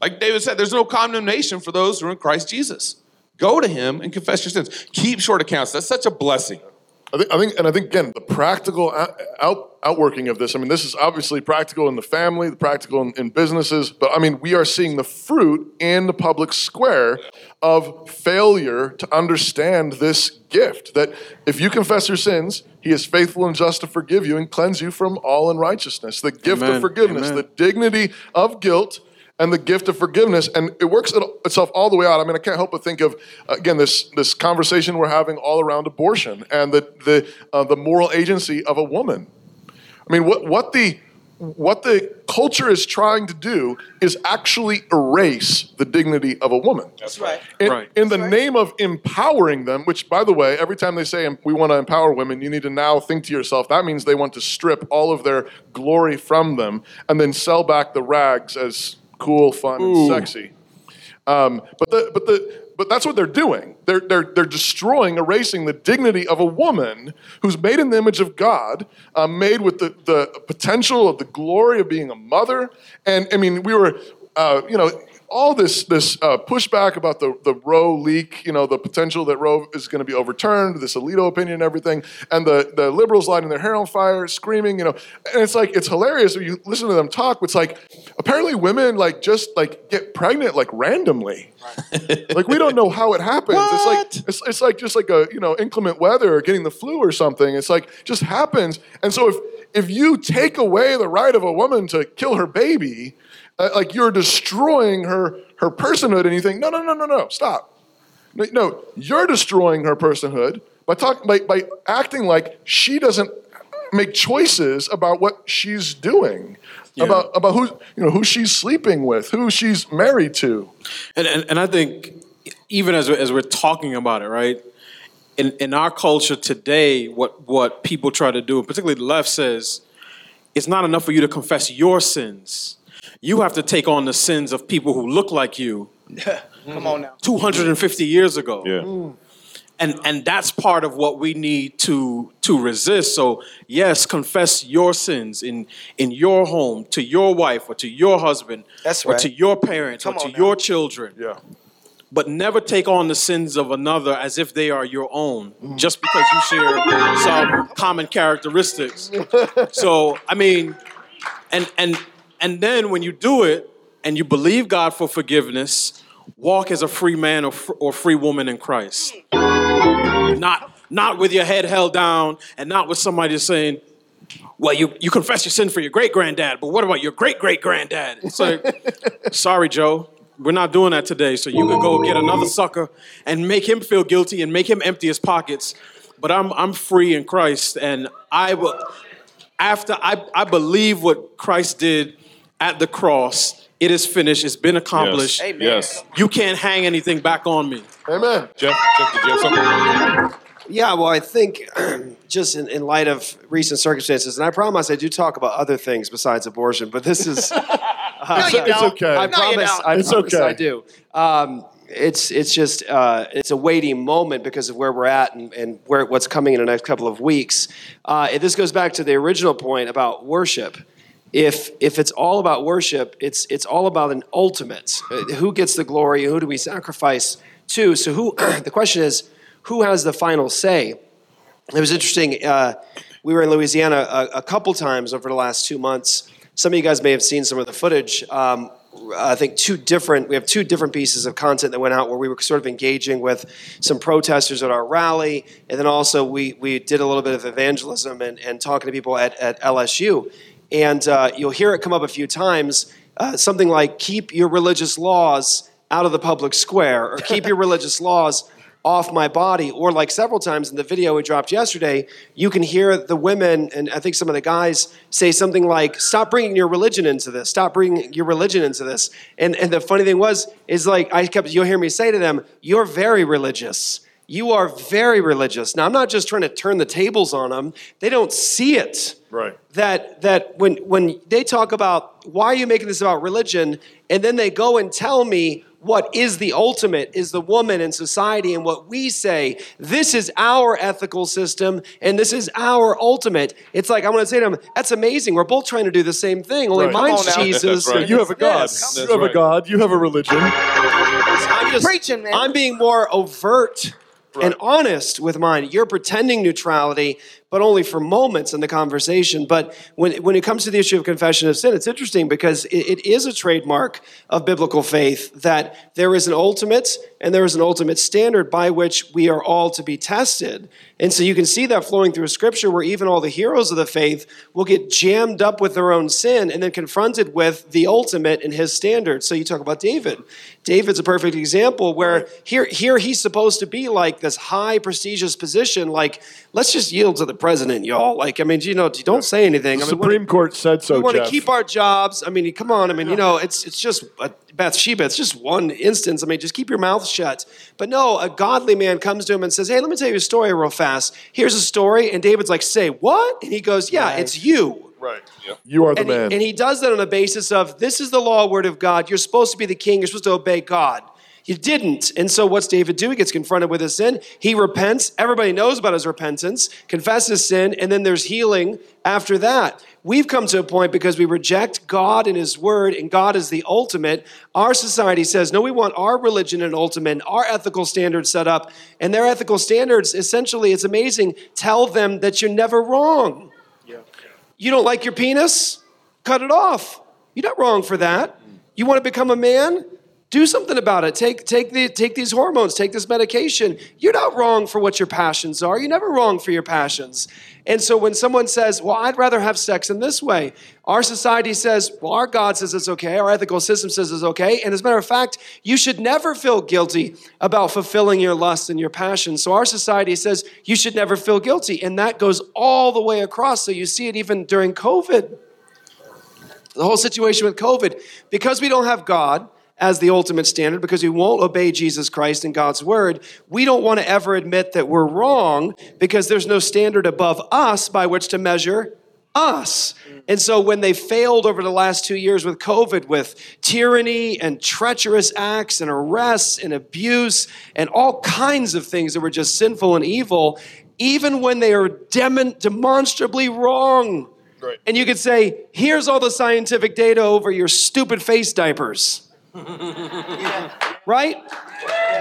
Like David said, there's no condemnation for those who are in Christ Jesus. Go to him and confess your sins. Keep short accounts. That's such a blessing. I think, I think, and I think again, the practical out, out, outworking of this. I mean, this is obviously practical in the family, the practical in, in businesses, but I mean, we are seeing the fruit in the public square of failure to understand this gift. That if you confess your sins, He is faithful and just to forgive you and cleanse you from all unrighteousness. The gift Amen. of forgiveness, Amen. the dignity of guilt and the gift of forgiveness and it works itself all the way out. I mean i can't help but think of again this this conversation we're having all around abortion and the the uh, the moral agency of a woman. I mean what what the what the culture is trying to do is actually erase the dignity of a woman. That's right. in, in the name of empowering them, which, by the way, every time they say we want to empower women, you need to now think to yourself that means they want to strip all of their glory from them and then sell back the rags as cool, fun, Ooh. and sexy. Um, but the but the but that's what they're doing. They're they're they're destroying, erasing the dignity of a woman who's made in the image of God, uh, made with the the potential of the glory of being a mother. And I mean, we were, uh, you know. All this this uh, pushback about the the Roe leak, you know, the potential that Roe is going to be overturned, this Alito opinion, and everything, and the the liberals lighting their hair on fire, screaming, you know, and it's like it's hilarious when you listen to them talk. It's like apparently women like just like get pregnant like randomly, like we don't know how it happens. It's like it's, it's like just like a you know inclement weather or getting the flu or something. It's like just happens. And so if if you take away the right of a woman to kill her baby, uh, like you're destroying her her personhood, and you think no no no no no stop. No, no you're destroying her personhood by talking by, by acting like she doesn't make choices about what she's doing. About about who you know who she's sleeping with, who she's married to. And, and, and I think even as we're, as we're talking about it, right? In, in our culture today, what, what people try to do, and particularly the left says, it's not enough for you to confess your sins. You have to take on the sins of people who look like you Come on now. 250 years ago. Yeah. Mm. And and that's part of what we need to to resist. So yes, confess your sins in in your home to your wife or to your husband That's or to your parents Come or to now. your children. Yeah. But never take on the sins of another as if they are your own, mm. just because you share some common characteristics. So I mean, and and and then when you do it and you believe God for forgiveness, walk as a free man or, fr- or free woman in Christ. Not not with your head held down and not with somebody saying, well, you, you confess your sin for your great granddad, but what about your great great granddad? It's like, sorry, Joe, we're not doing that today. So you can go get another sucker and make him feel guilty and make him empty his pockets. But I'm I'm free in Christ, and I will. After I, I believe what Christ did at the cross, it is finished. It's been accomplished. Yes. Amen. Yes. You can't hang anything back on me. Amen. Jeff, Jeff, did you have something? Yeah, well, I think just in, in light of recent circumstances, and I promise I do talk about other things besides abortion, but this is. Uh, No, you It's don't. okay. I No, you promise. don't. I It's promise okay. I do. Um, it's it's just uh, it's a weighty moment because of where we're at and, and where what's coming in the next couple of weeks. Uh, this goes back to the original point about worship. If if it's all about worship, it's it's all about an ultimate. Who gets the glory? Who do we sacrifice to? So who? the question is, who has the final say? It was interesting. Uh, we were in Louisiana a, a couple times over the last two months. Some of you guys may have seen some of the footage. Um, I think two different. We have two different pieces of content that went out where we were sort of engaging with some protesters at our rally, and then also we we did a little bit of evangelism and, and talking to people at, at LSU. And uh, you'll hear it come up a few times. Uh, something like "Keep your religious laws out of the public square," or "Keep your religious laws." off my body. Or, like several times in the video we dropped yesterday, you can hear the women and I think some of the guys say something like, Stop bringing your religion into this. Stop bringing your religion into this. And, and the funny thing was, is like, I kept, you'll hear me say to them, You're very religious. You are very religious. Now, I'm not just trying to turn the tables on them. They don't see it. Right. That that when when they talk about why are you making this about religion, and then they go and tell me what is the ultimate is the woman in society and what we say this is our ethical system and this is our ultimate it's like i want to say to them that's amazing we're both trying to do the same thing only Right. mine's on now. jesus right. and You have a God. You have a God. You have a religion. I'm just preaching, man. I'm being more overt and honest with mine. You're pretending neutrality, but only for moments in the conversation. But when, when it comes to the issue of confession of sin, it's interesting because it, it is a trademark of biblical faith that there is an ultimate and there is an ultimate standard by which we are all to be tested. And so you can see that flowing through scripture where even all the heroes of the faith will get jammed up with their own sin and then confronted with the ultimate and his standards. So you talk about David. David's a perfect example where here, here he's supposed to be like this high prestigious position, like, let's just yield to the president, y'all. Like, I mean, you know, don't say anything. The I mean, Supreme Court said so, we want to keep our jobs. I mean, come on. I mean, you know, it's it's just uh, Bathsheba. It's just one instance. I mean, just keep your mouth shut. But no, a godly man comes to him and says, "Hey, let me tell you a story real fast. Here's a story." And David's like, "Say what?" And he goes, "Yeah, it's you." Right. You are the and, he, man. and he does that on the basis of this is the law word of God. You're supposed to be the king. You're supposed to obey God. You didn't. And so what's David do? He gets confronted with his sin. He repents. Everybody knows about his repentance, confesses sin, and then there's healing after that. We've come to a point because we reject God and his word, and God is the ultimate. Our society says, no, we want our religion and ultimate, our ethical standards set up. And their ethical standards, essentially, it's amazing, tell them that you're never wrong. Yeah. You don't like your penis? Cut it off. You're not wrong for that. You want to become a man? Do something about it. Take, take, the, take these hormones, take this medication. You're not wrong for what your passions are. You're never wrong for your passions. And so when someone says, Well, I'd rather have sex in this way, our society says, Well, our God says it's okay. Our ethical system says it's okay. And as a matter of fact, you should never feel guilty about fulfilling your lusts and your passions. So our society says you should never feel guilty. And that goes all the way across. So you see it even during COVID the whole situation with COVID, because we don't have God as the ultimate standard, because we won't obey Jesus Christ and God's word, we don't want to ever admit that we're wrong because there's no standard above us by which to measure us. And so when they failed over the last two years with COVID, with tyranny and treacherous acts and arrests and abuse and all kinds of things that were just sinful and evil, even when they are demon- demonstrably wrong, Right. and you could say, here's all the scientific data over your stupid face diapers. right?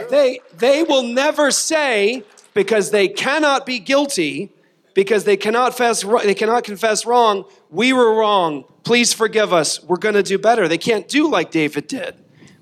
They, they will never say, because they cannot be guilty, because they cannot, fess, they cannot confess wrong, we were wrong. Please forgive us. We're to do better. They can't do like David did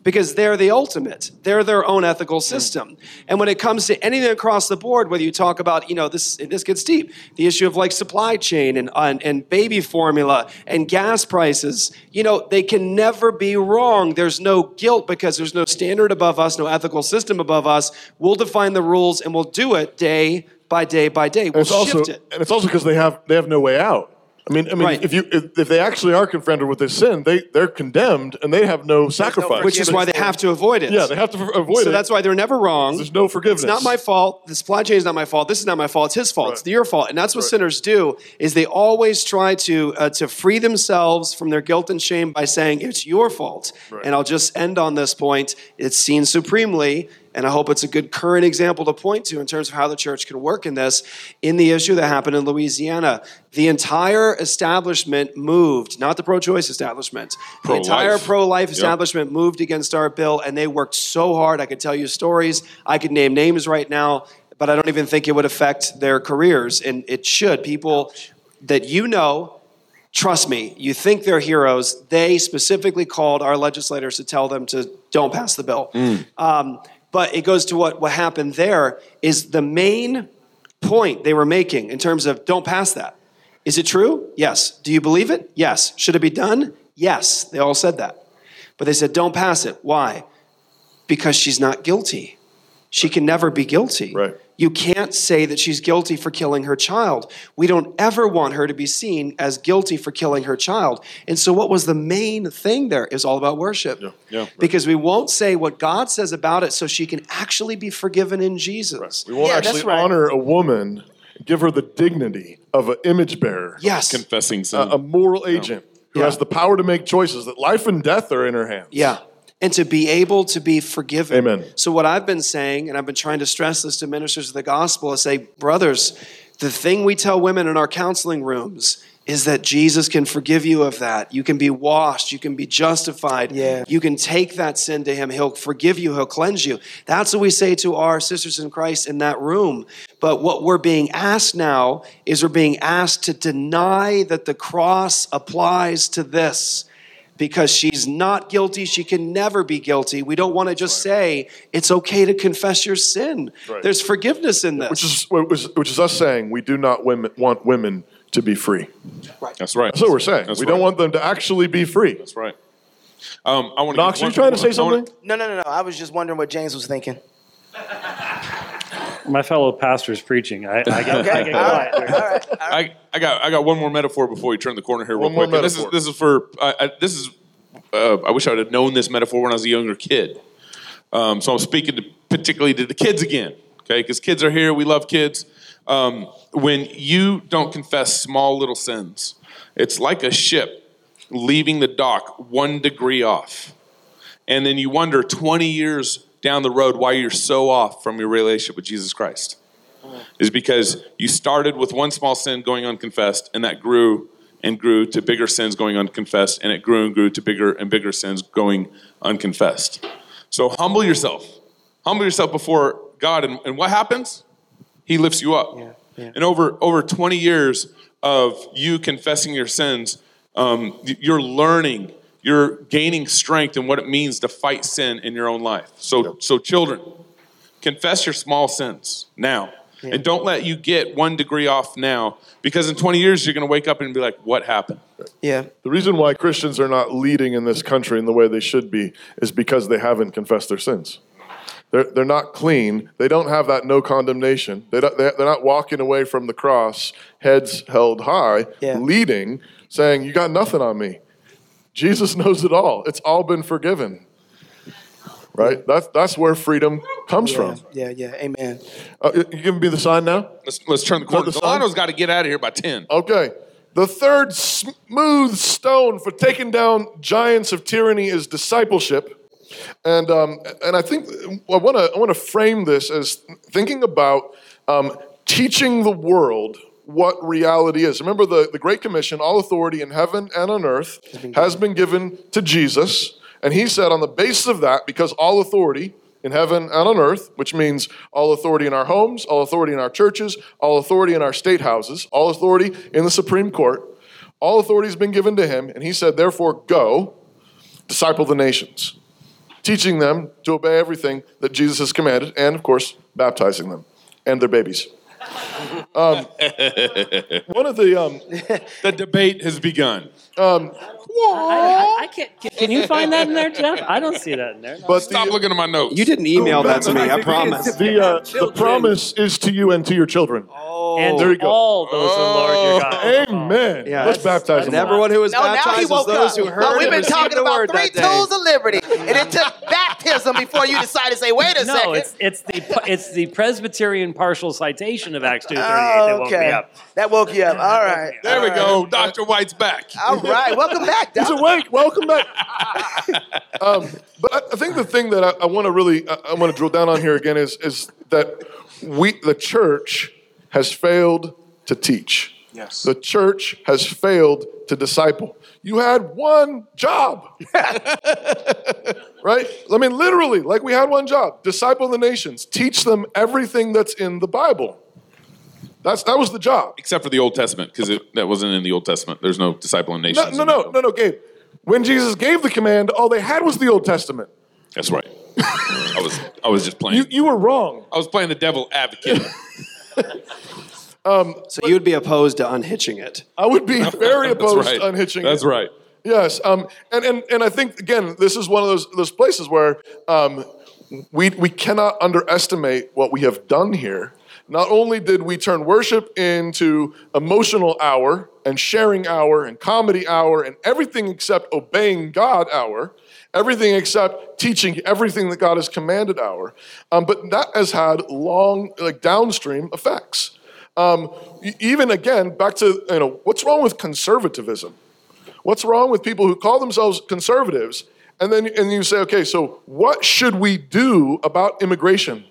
because they're the ultimate. They're their own ethical hmm. system. And when it comes to anything across the board, whether you talk about, you know, this this gets deep, the issue of like supply chain and and, and baby formula and gas prices, you know, they can never be wrong. There's no guilt because there's no standard above us, no ethical system above us. We'll define the rules and we'll do it day by day by day. We'll it's also shift it. and it's also because they have they have no way out. I mean, I mean, Right. if you if, if they actually are confronted with this sin, they they're condemned and they have no sacrifice. Which is why they have to avoid it. Yeah, they have to avoid so it. So that's why they're never wrong. There's no forgiveness. It's not my fault. The supply chain is not my fault. This is not my fault. It's his fault. It's your fault. And that's what sinners do. Is they always try to uh, to free themselves from their guilt and shame by saying it's your fault. And I'll just end on this point. It's seen supremely. And I hope it's a good current example to point to in terms of how the church can work in this. In the issue that happened in Louisiana, the entire establishment moved, not the pro choice establishment, the Pro-life. entire pro life Yep. establishment moved against our bill, and they worked so hard. I could tell you stories. I could name names right now, but I don't even think it would affect their careers, and it should. People that you know, trust me, you think they're heroes. They specifically called our legislators to tell them to don't pass the bill. Um, but it goes to what, what happened there is the main point they were making in terms of don't pass that. Is it true? Yes. Do you believe it? Yes. Should it be done? Yes. They all said that. But they said don't pass it. Why? Because she's not guilty. She can never be guilty. Right. You can't say that she's guilty for killing her child. We don't ever want her to be seen as guilty for killing her child. And so, what was the main thing there is all about worship. Yeah. Because we won't say what God says about it so she can actually be forgiven in Jesus. We won't actually honor a woman, give her the dignity of an image bearer. Yes. Confessing sin. A, a moral agent who Yeah. has the power to make choices that life and death are in her hands. Yeah. And to be able to be forgiven. Amen. So, what I've been saying, and I've been trying to stress this to ministers of the gospel, is say, brothers, the thing we tell women in our counseling rooms is that Jesus can forgive you of that. You can be washed. You can be justified. Yeah. You can take that sin to Him. He'll forgive you. He'll cleanse you. That's what we say to our sisters in Christ in that room. But what we're being asked now is we're being asked to deny that the cross applies to this because she's not guilty. She can never be guilty. We don't want to just say it's okay to confess your sin. Right. There's forgiveness in this. Which is, which is us saying we do not women, want women to be free. That's right. That's what we're saying. That's we right. don't want them to actually be free. That's right. Um, I want Knox, are you trying to say something? No, no, no, no. I was just wondering what James was thinking. My fellow pastor's preaching. I, I get, Okay. I get All right. quiet. All right. I, I got I got one more metaphor before we turn the corner here, real One more quick. And this is metaphor. this is for I, I, this is uh, I wish I would have known this metaphor when I was a younger kid. Um, so I'm speaking to, particularly to the kids again, okay? Because kids are here. We love kids. Um, when you don't confess small little sins, it's like a ship leaving the dock one degree off, and then you wonder 20 years down the road why you're so off from your relationship with Jesus Christ is because you started with one small sin going unconfessed, and that grew and grew to bigger sins going unconfessed, and it grew and grew to bigger and bigger sins going unconfessed. So humble yourself. Humble yourself before God, and, and what happens? He lifts you up. And over over 20 years of you confessing your sins, um, you're learning, you're gaining strength in what it means to fight sin in your own life. So, so children, confess your small sins now. And don't let you get one degree off now, because in 20 years you're going to wake up and be like, "What happened?" Yeah. The reason why Christians are not leading in this country in the way they should be is because they haven't confessed their sins. They're, they're not clean. They don't have that no condemnation. They don't, they're they're not walking away from the cross, heads held high, Yeah. leading, saying, You got nothing on me. Jesus knows it all. It's all been forgiven. Right? That's, that's where freedom comes Yeah, from. yeah, yeah. Amen. Uh, you giving me the sign now? Let's let's turn the corner. the sign? Delano's got to get out of here by 10. Okay. The third smooth stone for taking down giants of tyranny is discipleship. And, um, and I think I want to I want to frame this as thinking about um, teaching the world what reality is. Remember the, the Great Commission, all authority in heaven and on earth has been given to Jesus. And he said, on the basis of that, because all authority in heaven and on earth, which means all authority in our homes, all authority in our churches, all authority in our state houses, all authority in the Supreme Court, all authority has been given to him. And he said, therefore, go, disciple the nations, teaching them to obey everything that Jesus has commanded, and of course, baptizing them and their babies. Um, one of the um, the debate has begun. Um, I, I, I can't. Can, can you find that in there, Jeff? I don't see that in there. But Stop looking at my notes. You didn't email that to me, I promise. The, uh, the promise is to you and to your children. Oh, and there you go. all those in Lord your God. Amen. Yeah. Let's baptize them. all. everyone who was No, now he baptized was woke those up. who heard Well, we've been talking the about three tools of liberty, and it took baptism before you decided to say, "Wait a No, second. it's it's the it's the Presbyterian partial citation of Acts two thirty eight Oh, that woke me up. That woke you up. All right. There we go. Dr. White's back. All right. Welcome back, He's Doc. awake. Welcome back. um, but I, I think the thing that I, I want to really I, I want to drill down on here again is is that we the church has failed to teach. Yes. The church has failed to disciple. You had one job. right? I mean, literally, like we had one job disciple the nations, teach them everything that's in the Bible. That's, that was the job. Except for the Old Testament, because that wasn't in the Old Testament. There's no disciple in No, nations. no, no, no, no, Gabe. When Jesus gave the command, all they had was the Old Testament. That's right. I was I was just playing. You, you were wrong. I was playing the devil advocate. So you would be opposed to unhitching it. I would be very opposed right. to unhitching it. That's it. right. Yes, um, and, and and I think again, this is one of those those places where um, we, we cannot underestimate what we have done here. Not only did we turn worship into emotional hour and sharing hour and comedy hour and everything except obeying God hour, everything except teaching everything that God has commanded hour, um, but that has had long, like downstream effects. Um, even again, back to you know, what's wrong with conservatism? What's wrong with people who call themselves conservatives and then and you say, okay, so what should we do about immigration?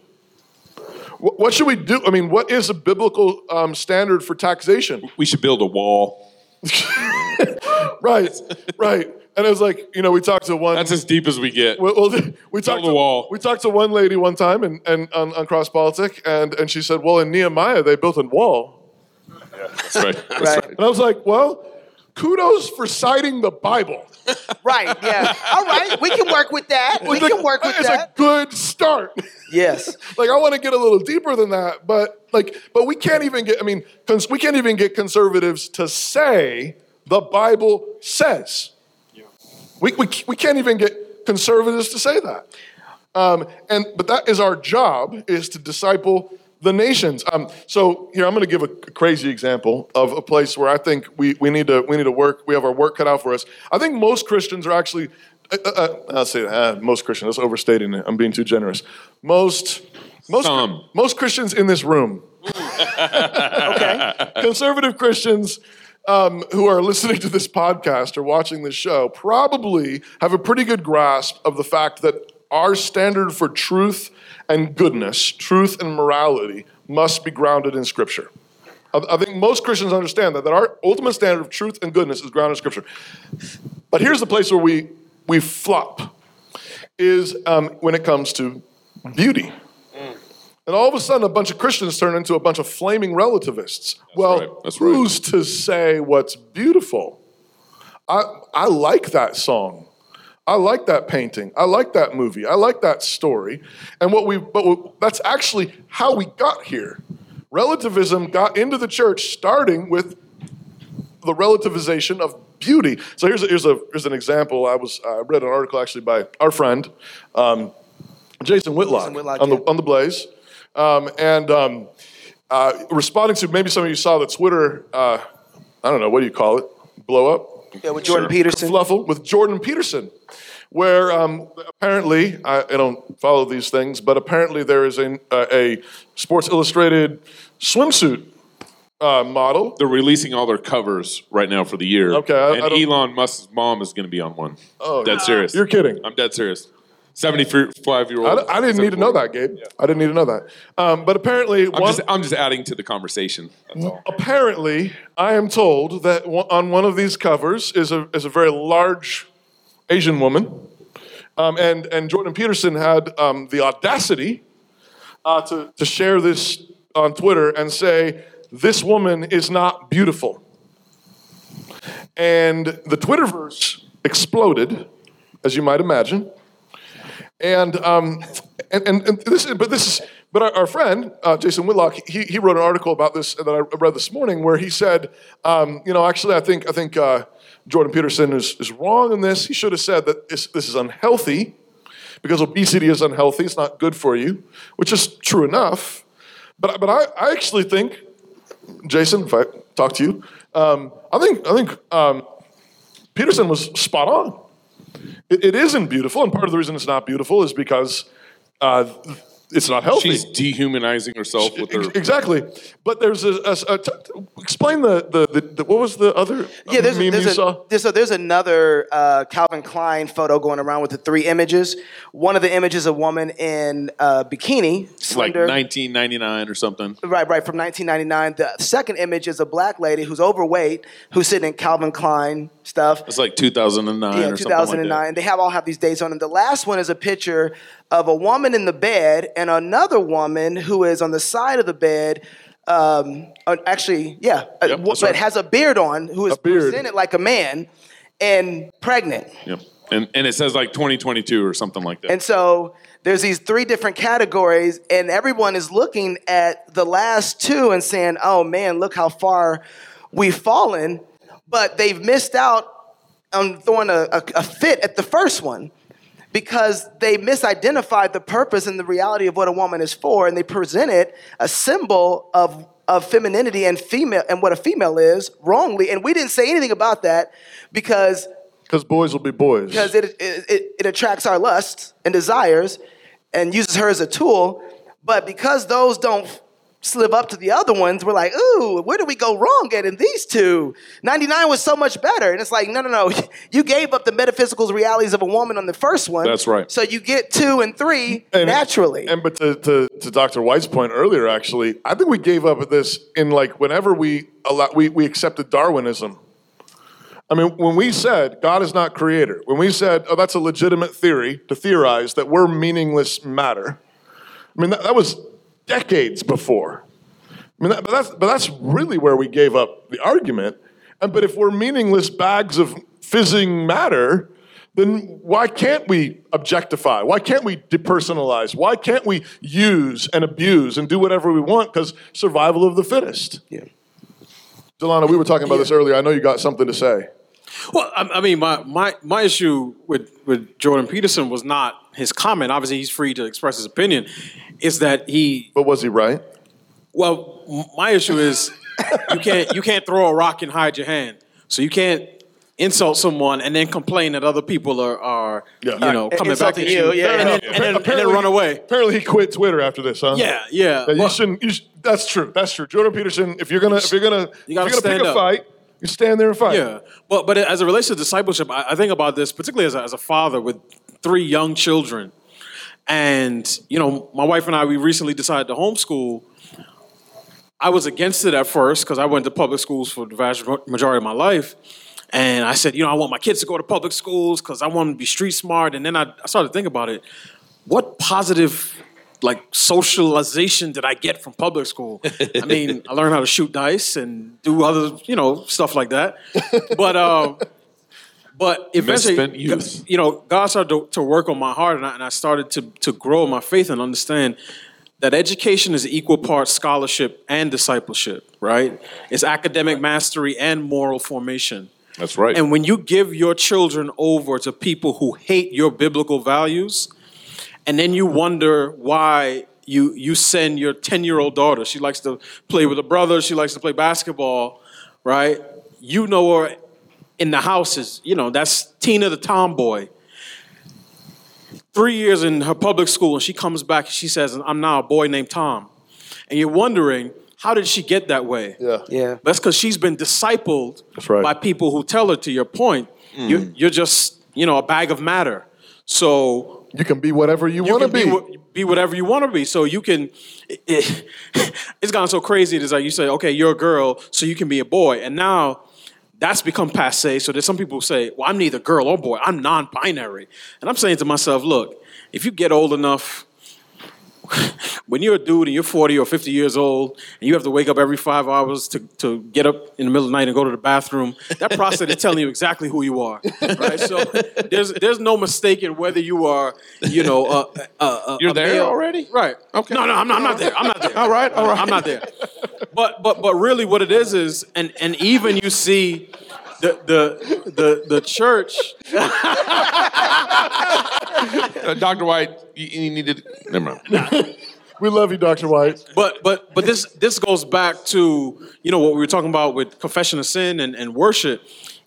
Wh- What should we do? I mean, what is a biblical um, standard for taxation? We should build a wall. right, right. And it was like, you know, we talked to one. That's as deep as we get. Well, well, we talked the to, wall. We talked to one lady one time, and, and on, on Cross Politic, and, and she said, "Well, in Nehemiah, they built a wall." Yeah, That's right. That's Right. right. And I was like, "Well, kudos for citing the Bible. Right, yeah. All right, we can work with that. We Like, can work with it's that. a good start." Yes. like I want to get a little deeper than that, but like, but we can't even get. I mean, cons- we can't even get conservatives to say the Bible says. We, we, we can't even get conservatives to say that. Um, and but that is our job is to disciple the nations. Um, so here I'm going to give a crazy example of a place where I think we, we need to we need to work. We have our work cut out for us. I think most Christians are actually. Uh, uh, uh, I'll say uh, most Christians. That's overstating it. I'm being too generous. Most most Some. most Christians in this room Okay. conservative Christians um, who are listening to this podcast or watching this show probably have a pretty good grasp of the fact that our standard for truth and goodness, truth and morality, must be grounded in Scripture. I, think most Christians understand that, that our ultimate standard of truth and goodness is grounded in Scripture. But here's the place where we, we flop is um, when it comes to beauty. And all of a sudden, a bunch of Christians turn into a bunch of flaming relativists. well, right. That's right. who's to say what's beautiful? I, I like that song. I like that painting. I like that movie. I like that story. And what we, but we, that's actually how we got here. Relativism got into the church starting with the relativization of beauty. So here's a, here's a here's an example. I was I read an article actually by our friend um, Jason Whitlock, Jason Whitlock, on the on the Blaze, um, and um, uh, responding to maybe some of you saw the Twitter. Uh, I don't know what do you call it? Blow up. Yeah, with Jordan Peterson. Fluffle with Jordan Peterson, where um, apparently I, I don't follow these things, but apparently there is a, a Sports Illustrated swimsuit uh, model. They're releasing all their covers right now for the year. Okay, I- and I Elon Musk's mom is going to be on one. Oh, dead serious. You're kidding. I'm dead serious. 75 year I, old. d- I didn't need to know that, Gabe. I didn't need to know that. Um, but apparently, I'm one, just, I'm just adding to the conversation. That's all. apparently, I am told that on one of these covers is a is a very large Asian woman, um, and and Jordan Peterson had um, the audacity uh, to to share this on Twitter and say this woman is not beautiful, and the Twitterverse exploded, as you might imagine. And um, and, and, and this is, but this is, but our, our friend uh, Jason Whitlock, he, he wrote an article about this that I read this morning, where he said, um, you know, actually, I think I think uh, Jordan Peterson is is wrong in this. He should have said that this, this is unhealthy because obesity is unhealthy. It's not good for you, which is true enough. But but I, I actually think, Jason, if I talk to you, um, I think I think um, Peterson was spot on. It, it isn't beautiful, and part of the reason it's not beautiful is because uh, it's not healthy. She's dehumanizing herself with her. Exactly, but there's a, a- a- t- t- explain the, the, the, the what was the other Yeah, there's, meme there's, you a, saw? there's, a, there's another uh, Calvin Klein photo going around with the three images. One of the images, a woman in a bikini, like slender. 1999 or something. Right, right, from 1999. The second image is a black lady who's overweight, who's sitting in Calvin Klein stuff. It's like 2009 Yeah, or something 2009. like that. They have all have these dates on them. The last one is a picture of a woman in the bed and another woman who is on the side of the bed. Um, uh, actually, yeah, uh, Yep, but right. has a beard on, who is presented like a man and pregnant. Yep. And, and it says like 2022 or something like that. And so there's these three different categories, and everyone is looking at the last two and saying, oh man, look how far we've fallen. But they've missed out on throwing a, a, a fit at the first one. Because they misidentified the purpose and the reality of what a woman is for, and they presented a symbol of of femininity and female and what a female is wrongly. And we didn't say anything about that because Because boys will be boys. because it, it, it, it attracts our lusts and desires and uses her as a tool. But because those don't live up to the other ones, we're like, ooh, where did we go wrong at in these two? 99 was so much better. And it's like, no, no, no. You gave up the metaphysical realities of a woman on the first one. That's right. So you get two and three And- naturally. And but to, to, to Dr. White's point earlier, actually, I think we gave up at this in like whenever we allow, we, we accepted Darwinism. I mean, when we said God is not creator, when we said, oh, that's a legitimate theory to theorize that we're meaningless matter, I mean, that, that was decades before. I mean, that, but, that's, but that's really where we gave up the argument. And, but if we're meaningless bags of fizzing matter, then why can't we objectify? Why can't we depersonalize? Why can't we use and abuse and do whatever we want? Because survival of the fittest. Yeah. Delano, we were talking about this earlier. I know you got something to say. Well, I, I mean, my, my, my issue with, with Jordan Peterson was not his comment. Obviously, he's free to express his opinion. Is that he? But was he right? Well, my issue is you can't you can't throw a rock and hide your hand. So you can't insult someone and then complain that other people are, are you know coming back insulting at you, you, yeah, and, yeah. then, and, then, and then run away. Apparently, he quit Twitter after this, huh? Yeah, yeah. you Well- shouldn't. You sh- that's true. That's true. Jordan Peterson. If you're gonna, if you're gonna, You if you're gonna stand pick a up. fight, you stand there and fight. Yeah, but but as it relates to discipleship, I, I think about this particularly as a, as a father with three young children, and you know, my wife and I we recently decided to homeschool. I was against it at first because I went to public schools for the vast majority of my life, and I said, you know, I want my kids to go to public schools because I want them to be street smart. And then I, I started to think about it: what positive like socialization did I get from public school? I mean, I learned how to shoot dice and do other, you know, stuff like that. But um, but eventually, youth. you know, God started to, to work on my heart, and I, and I started to to grow my faith and understand that education is equal parts scholarship and discipleship. Right? It's academic mastery and moral formation. That's right. And when you give your children over to people who hate your biblical values, and then you wonder why you you send your 10-year-old daughter, she likes to play with her brother, she likes to play basketball, right? You know her in the house is, you know, that's Tina the tomboy. Three years in her public school, and she comes back and she says, I'm now a boy named Tom. And you're wondering, how did she get that way? Yeah. Yeah. That's because she's been discipled right. by people who tell her, to your point, you're, mm. you're just, you know, a bag of matter. So You can be whatever you, you want to be. be, be whatever you want to be. So you can, it, it- it's gotten so crazy. It's like you say, okay, you're a girl, so you can be a boy. And now that's become passe. So there's some people who say, well, I'm neither girl or boy. I'm non-binary. And I'm saying to myself, look, if you get old enough, when you're a dude and you're 40 or 50 years old and you have to wake up every five hours to, to get up in the middle of the night and go to the bathroom, that process is telling you exactly who you are. Right? So there's there's no mistaking whether you are, you know, uh, uh, uh, You're there male- already? Right. Okay. No, no, I'm not, I'm not there. I'm not there. All right, all right. I'm not there. But but but really, what it is is, and and even you see. The, the the the church Uh, Dr. White, you, you need to. Never mind. we love you, Dr. White. But but but this this goes back to you know what we were talking about with confession of sin and, and worship.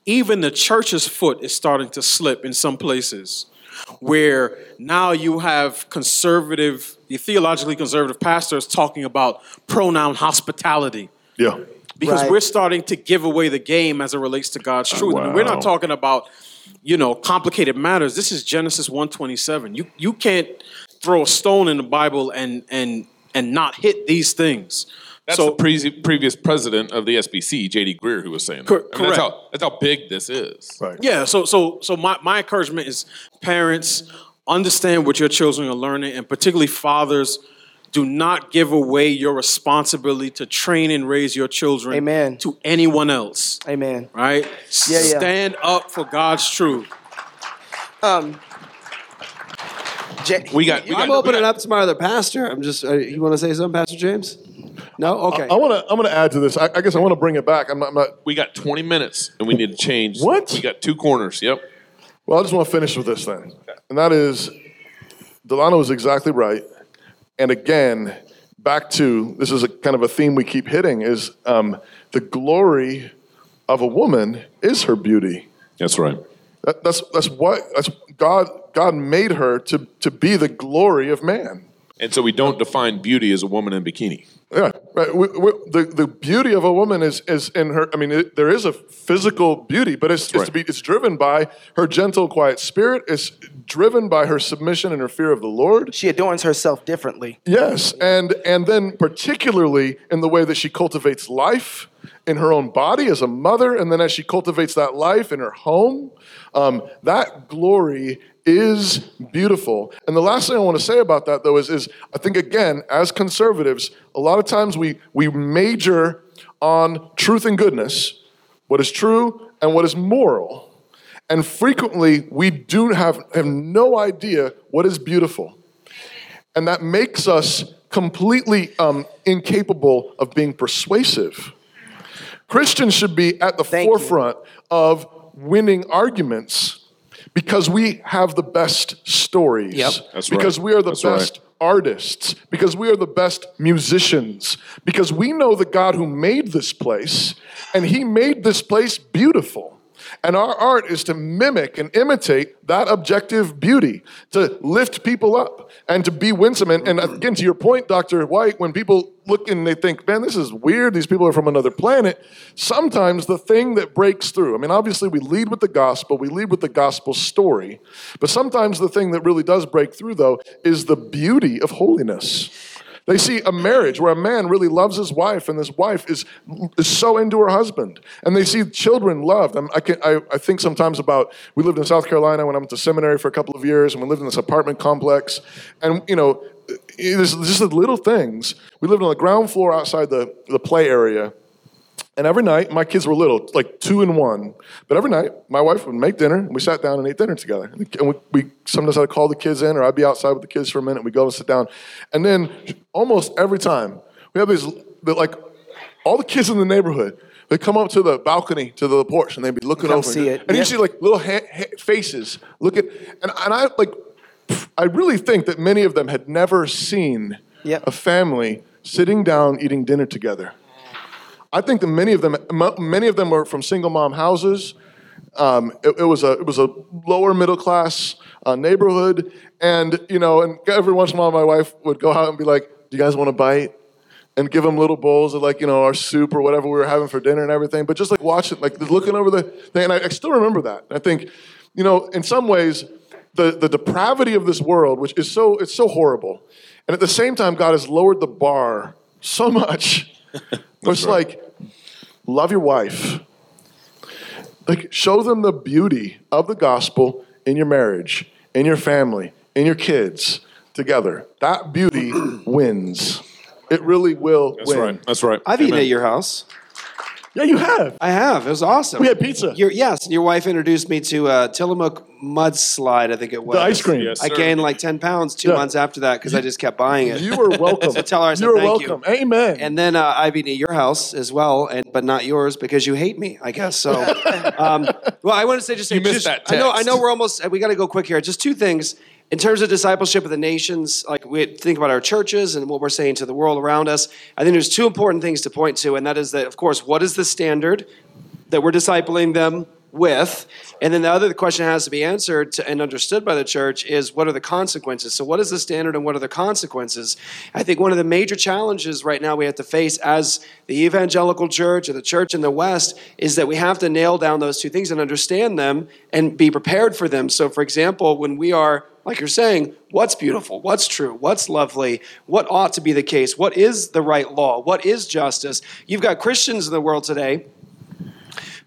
Even the church's foot is starting to slip in some places, where now you have conservative, theologically conservative pastors talking about pronoun hospitality. Yeah. Because Right. we're starting to give away the game as it relates to God's truth. And we're not talking about, you know, complicated matters. This is Genesis 127. You you can't throw a stone in the Bible and and and not hit these things. That's so the pre- previous president of the SBC, J.D. Greear, who was saying that. Cor- I mean, that's, correct. how, that's how big this is. Right. yeah, so so so my, my encouragement is parents, understand what your children are learning, and particularly fathers, do not give away your responsibility to train and raise your children Amen. to anyone else. Amen. Right? Yeah, yeah. Stand up for God's truth. Um, Ja- We got. We got I'm we opening got- up to my other pastor. I'm just. Uh, you want to say something, Pastor James? No. Okay. I want to. I'm going to add to this. I, I guess I want to bring it back. I'm not. I'm not We got 20 minutes, and we need to change. What? We got two corners. Yep. Well, I just want to finish with this thing, And that is, Delano was exactly right. And again, back to this is a kind of a theme we keep hitting is um, the glory of a woman is her beauty. That's right. That, that's that's what that's God God made her to to be the glory of man. And so we don't define beauty as a woman in bikini. Yeah, right. We, we, the the beauty of a woman is is in her. I mean, it, there is a physical beauty, but it's, it's right. to be it's driven by her gentle, quiet spirit. It's driven by her submission and her fear of the Lord. She adorns herself differently. Yes, and and then particularly in the way that she cultivates life in her own body as a mother, and then as she cultivates that life in her home, um, that glory is beautiful. And the last thing I want to say about that, though, is, is I think again, as conservatives, a lot of times we we major on truth and goodness, what is true and what is moral. And frequently, we do have, have no idea what is beautiful. And that makes us completely um, incapable of being persuasive. Christians should be at the forefront of winning arguments because we have the best stories. Yep. That's because right. we are the That's right. best artists, because we are the best musicians, because we know the God who made this place, and He made this place beautiful. And our art is to mimic and imitate that objective beauty, to lift people up and to be winsome. And, and again, to your point, Dr. White, when people look and they think, man, this is weird, these people are from another planet, sometimes the thing that breaks through, I mean, obviously we lead with the gospel, we lead with the gospel story, but sometimes the thing that really does break through, though, is the beauty of holiness. They see a marriage where a man really loves his wife, and this wife is, is so into her husband. And they see children loved. I'm- I, can, I, I think sometimes about we lived in South Carolina when I went to seminary for a couple of years, and we lived in this apartment complex. And, you know, there's just the little things. We lived on the ground floor outside the, the play area. And every night, my kids were little, like two and one. But every night, my wife would make dinner, and we sat down and ate dinner together. And we, we sometimes I'd call the kids in, or I'd be outside with the kids for a minute. we'd go and sit down, and then almost every time we have these, like all the kids in the neighborhood. They come up to the balcony, to the porch, and they'd be looking Come over, see and, it. and Yeah. you see like little ha- ha- faces. Look at, and, and I like, I really think that many of them had never seen a family sitting down eating dinner together. I think that many of them, many of them were from single mom houses. Um, it, it was a it was a lower middle class uh, neighborhood, and you know, and every once in a while, my wife would go out and be like, "Do you guys want to bite?" And give them little bowls of like you know our soup or whatever we were having for dinner and everything. But just like watching, like looking over the thing, and I, I still remember that. I think, you know, in some ways, the the depravity of this world, which is so it's so horrible, and at the same time, God has lowered the bar so much. it's like, love your wife. Like, show them the beauty of the gospel in your marriage, in your family, in your kids together. That beauty wins. It really will That's win. right. That's right. I've eaten at your house. Yeah, you have. I have. It was awesome. We had pizza. Your, yes, and your wife introduced me to uh, Tillamook mudslide. I think it was The ice cream. Yes, I sir. gained like ten pounds two Yeah. months after that because I just kept buying it. You were welcome. so tell her I said You were thank welcome. Amen. And then uh, I've eaten at your house as well, and but not yours because you hate me, I guess. So, um, well, I want to say just You missed just- that I know. I know we're almost. We got to go quick here. Just two things. In terms of discipleship of the nations, like we think about our churches and what we're saying to the world around us, I think there's two important things to point to, and that is that, of course, what is the standard that we're discipling them with? And then the other question has to be answered to, and understood by the church is what are the consequences? So, what is the standard and what are the consequences? I think one of the major challenges right now we have to face as the evangelical church or the church in the West is that we have to nail down those two things and understand them and be prepared for them. So, for example, when we are like you're saying, what's beautiful, what's true, what's lovely, what ought to be the case, what is the right law, what is justice. You've got Christians in the world today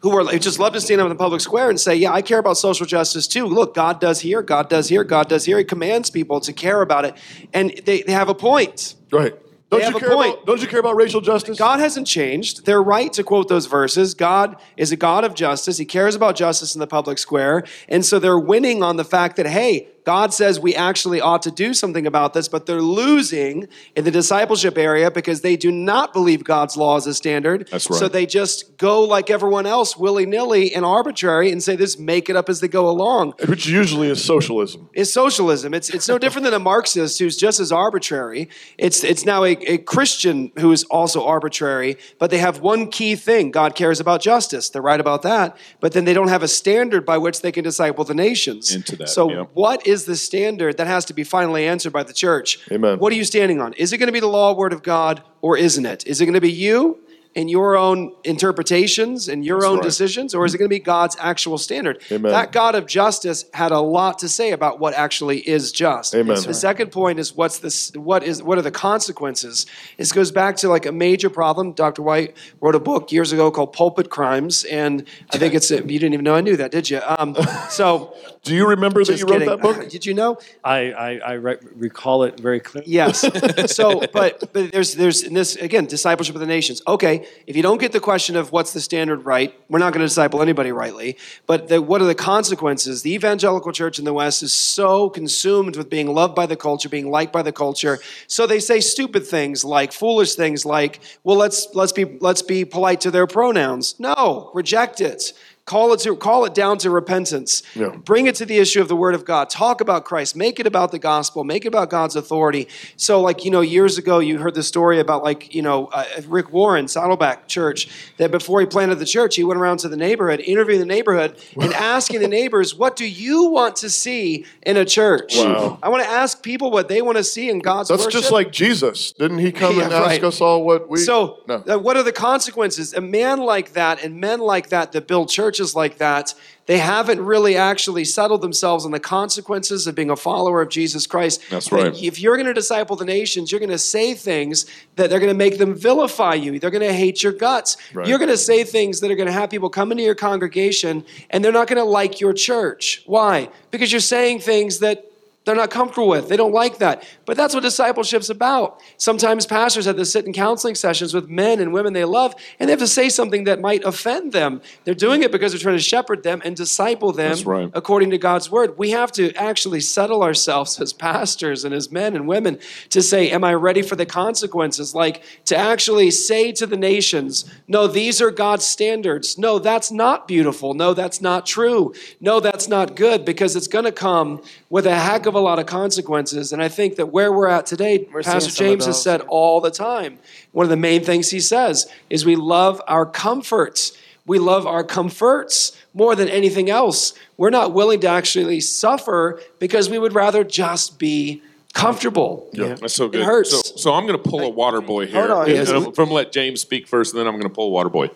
who are who just love to stand up in the public square and say, "Yeah, I care about social justice too. Look, God does here, God does here, God does here. He commands people to care about it, and they, they have a point. Right. Don't you, care about, don't you care about racial justice? God hasn't changed. They're right to quote those verses. God is a God of justice. He cares about justice in the public square. And so they're winning on the fact that, hey, God says we actually ought to do something about this, but they're losing in the discipleship area because they do not believe God's law is a standard. That's right. So they just go like everyone else, willy nilly and arbitrary, and say this, make it up as they go along. Which usually is socialism. It's socialism. It's, it's no different than a Marxist who's just as arbitrary. It's, it's now a, a Christian who is also arbitrary, but they have one key thing God cares about justice. They're right about that. But then they don't have a standard by which they can disciple the nations. Into that, So, yeah. what is the standard that has to be finally answered by the church? Amen. What are you standing on? Is it going to be the law, word of God, or isn't it? Is it going to be you and your own interpretations and your That's own right. decisions, or is it going to be God's actual standard? Amen. That God of justice had a lot to say about what actually is just. Amen. The right. second point is what's this? What is? What are the consequences? This goes back to like a major problem. Dr. White wrote a book years ago called Pulpit Crimes, and I think it's. You didn't even know I knew that, did you? Um, so. Do you remember that Just you wrote kidding. that book? Did you know? I, I, I re- recall it very clearly. Yes. So, but but there's there's in this again discipleship of the nations. Okay, if you don't get the question of what's the standard right, we're not going to disciple anybody rightly. But the, what are the consequences? The evangelical church in the West is so consumed with being loved by the culture, being liked by the culture, so they say stupid things like foolish things like, well, let's let's be let's be polite to their pronouns. No, reject it. Call it to call it down to repentance. Yeah. Bring it to the issue of the Word of God. Talk about Christ. Make it about the gospel. Make it about God's authority. So, like you know, years ago, you heard the story about like you know uh, Rick Warren, Saddleback Church, that before he planted the church, he went around to the neighborhood, interviewing the neighborhood, and asking the neighbors, "What do you want to see in a church?" Wow. I want to ask people what they want to see in God's That's worship. just like Jesus. Didn't he come Yeah, and ask right. us all what we? So, no. uh, what are the consequences? A man like that and men like that that build churches like that, they haven't really actually settled themselves on the consequences of being a follower of Jesus Christ. That's That right. If you're going to disciple the nations, you're going to say things that they're going to make them vilify you. They're going to hate your guts. Right. You're going to say things that are going to have people come into your congregation and they're not going to like your church. Why? Because you're saying things that they're not comfortable with. They don't like that. But that's what discipleship's about. Sometimes pastors have to sit in counseling sessions with men and women they love, and they have to say something that might offend them. They're doing it because they're trying to shepherd them and disciple them right. according to God's word. We have to actually settle ourselves as pastors and as men and women to say, Am I ready for the consequences? Like to actually say to the nations, No, these are God's standards. No, that's not beautiful. No, that's not true. No, that's not good because it's going to come with a heck of a lot of consequences. And I think that where we're at today, We're Pastor seeing some of James has said all the time, one of the main things he says is we love our comforts. We love our comforts more than anything else. We're not willing to actually suffer because we would rather just be comfortable. Yeah, that's so good. It hurts. So, so I'm going to pull a water boy here. Hold on, And yes. I'm going to let James speak first, and then I'm going to pull a water boy.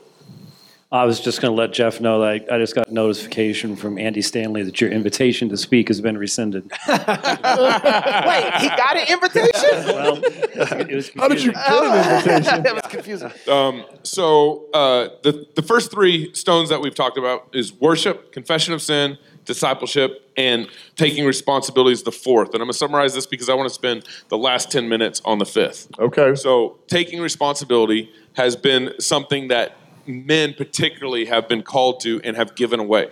I was just going to let Jeff know that I, I just got notification from Andy Stanley that your invitation to speak has been rescinded. Wait, he got an invitation? Well, it was How did you confusing. get an invitation? that was confusing. Um, so uh, the the first three stones that we've talked about is worship, confession of sin, discipleship, and taking responsibility is the fourth. And I'm going to summarize this because I want to spend the last ten minutes on the fifth. Okay. So taking responsibility has been something that men particularly have been called to and have given away.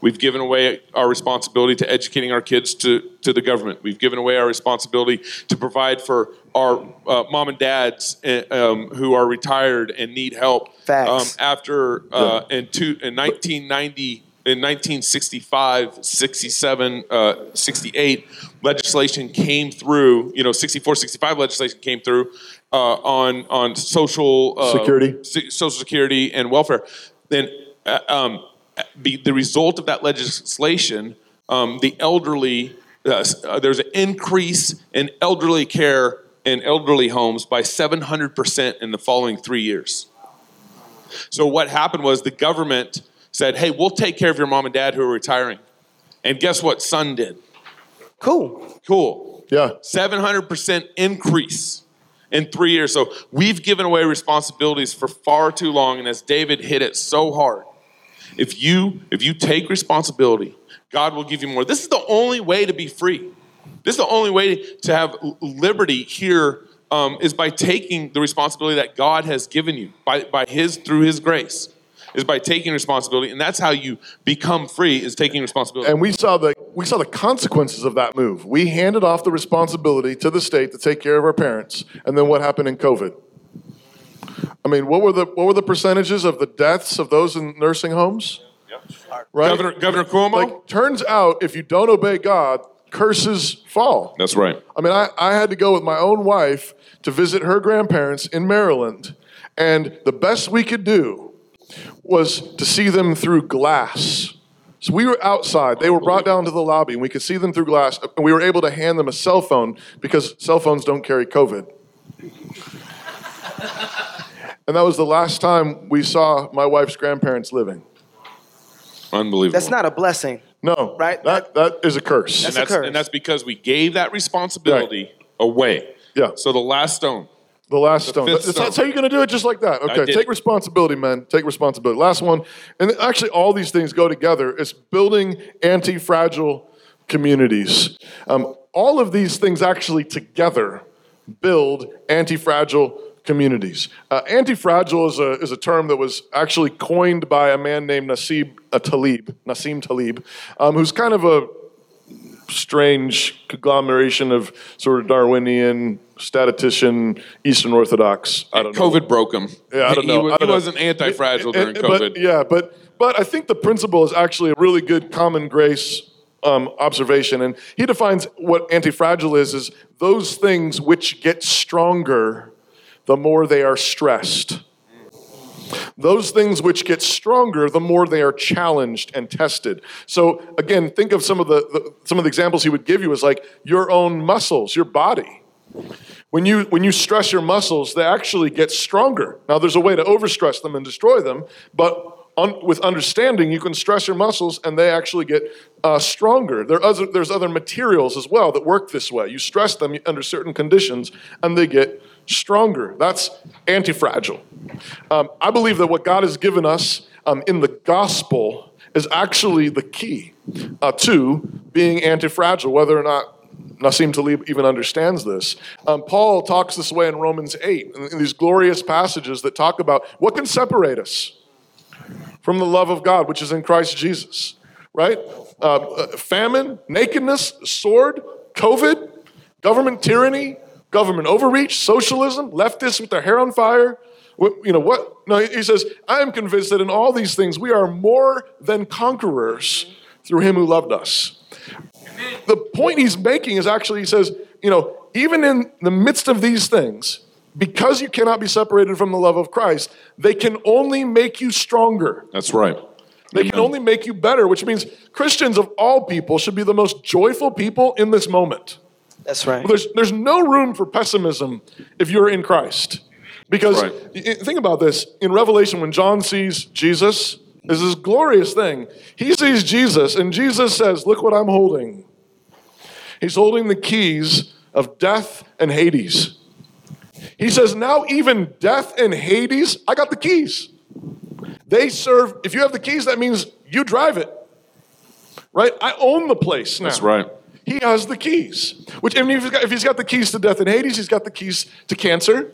We've given away our responsibility to educating our kids to, to the government. We've given away our responsibility to provide for our uh, mom and dads uh, um, who are retired and need help. Facts. Um, after uh, in, two, in 1990, in 1965, 67, uh, 68, legislation came through, you know, 64, 65 legislation came through uh, on, on social uh, Security. se- social security and welfare. Then uh, um, be, the result of that legislation, um, the elderly, uh, uh, there's an increase in elderly care in elderly homes by 700% in the following three years. So what happened was the government said, "Hey, we'll take care of your mom and dad who are retiring." And guess what Son did? Cool. Cool. Yeah. 700% increase in 3 years. So we've given away responsibilities for far too long and as David hit it so hard. If you if you take responsibility, God will give you more. This is the only way to be free. This is the only way to have liberty here um, is by taking the responsibility that God has given you by, by His through His grace. Is by taking responsibility, and that's how you become free is taking responsibility. And we saw the we saw the consequences of that move. We handed off the responsibility to the state to take care of our parents, and then what happened in COVID? I mean, what were the what were the percentages of the deaths of those in nursing homes? Right, Governor Governor Cuomo. Like, turns out if you don't obey God, curses fall. That's right. I mean, I, I had to go with my own wife to visit her grandparents in Maryland, and the best we could do was to see them through glass. So we were outside. They were brought down to the lobby, and we could see them through glass. And we were able to hand them a cell phone because cell phones don't carry COVID. and that was the last time we saw my wife's grandparents living. Unbelievable. That's not a blessing. No, Right? That that is a curse. That's, and that's and that's because we gave that responsibility away. Yeah. So the last stone. The last The stone. That's, stone. that's how you're going to do it, just like that. Okay, take it. responsibility, men. Take responsibility. Last one, and actually, all these things go together. It's building anti-fragile communities. Um, all of these things actually together build anti-fragile communities. Uh, anti-fragile is a is a term that was actually coined by a man named Nasib uh, Taleb, Nassim Taleb, um, who's kind of a strange conglomeration of sort of Darwinian, statistician, Eastern Orthodox. I don't know. COVID broke him. Yeah, I don't He know. wa- I don't he wasn't anti-fragile during But- COVID. yeah, but but I think the principle is actually a really good common grace um, observation, and he defines what anti-fragile is: is those things which get stronger the more they are stressed. Those things which get stronger, the more they are challenged and tested. So again, think of some of the, the some of the examples he would give you is like your own muscles, your body. When you when you stress your muscles, they actually get stronger. Now, there's a way to overstress them and destroy them, but un, with understanding, you can stress your muscles and they actually get uh, stronger. There other, there's other materials as well that work this way. You stress them under certain conditions and they get stronger. That's anti-fragile. Um, I believe that what God has given us um, in the gospel is actually the key uh, to being anti-fragile, whether or not Nassim Taleb even understands this. Um, Paul talks this way in Romans 8, in, in these glorious passages that talk about what can separate us from the love of God, which is in Christ Jesus, right? Uh, uh, famine, nakedness, sword, COVID, government tyranny, government overreach, socialism, leftists with their hair on fire. What- You know what? No, he says, I am convinced that in all these things we are more than conquerors through him who loved us the point he's making is actually he says, you know, even in the midst of these things, because you cannot be separated from the love of Christ, they can only make you stronger. That's right. They can only make you better, which means Christians of all people should be the most joyful people in this moment. That's right. Well, there's, there's no room for pessimism if you're in Christ. Because Right. y- y- think about this in Revelation, when John sees Jesus, is this glorious thing. He sees Jesus, and Jesus says, Look what I'm holding. He's holding the keys of death and Hades. He says, Now even death and Hades, I got the keys. They serve, if you have the keys, that means you drive it. Right? I own the place now. That's right. He has the keys. Which, I mean, if he's, got, if he's got the keys to death and Hades, he's got the keys to cancer.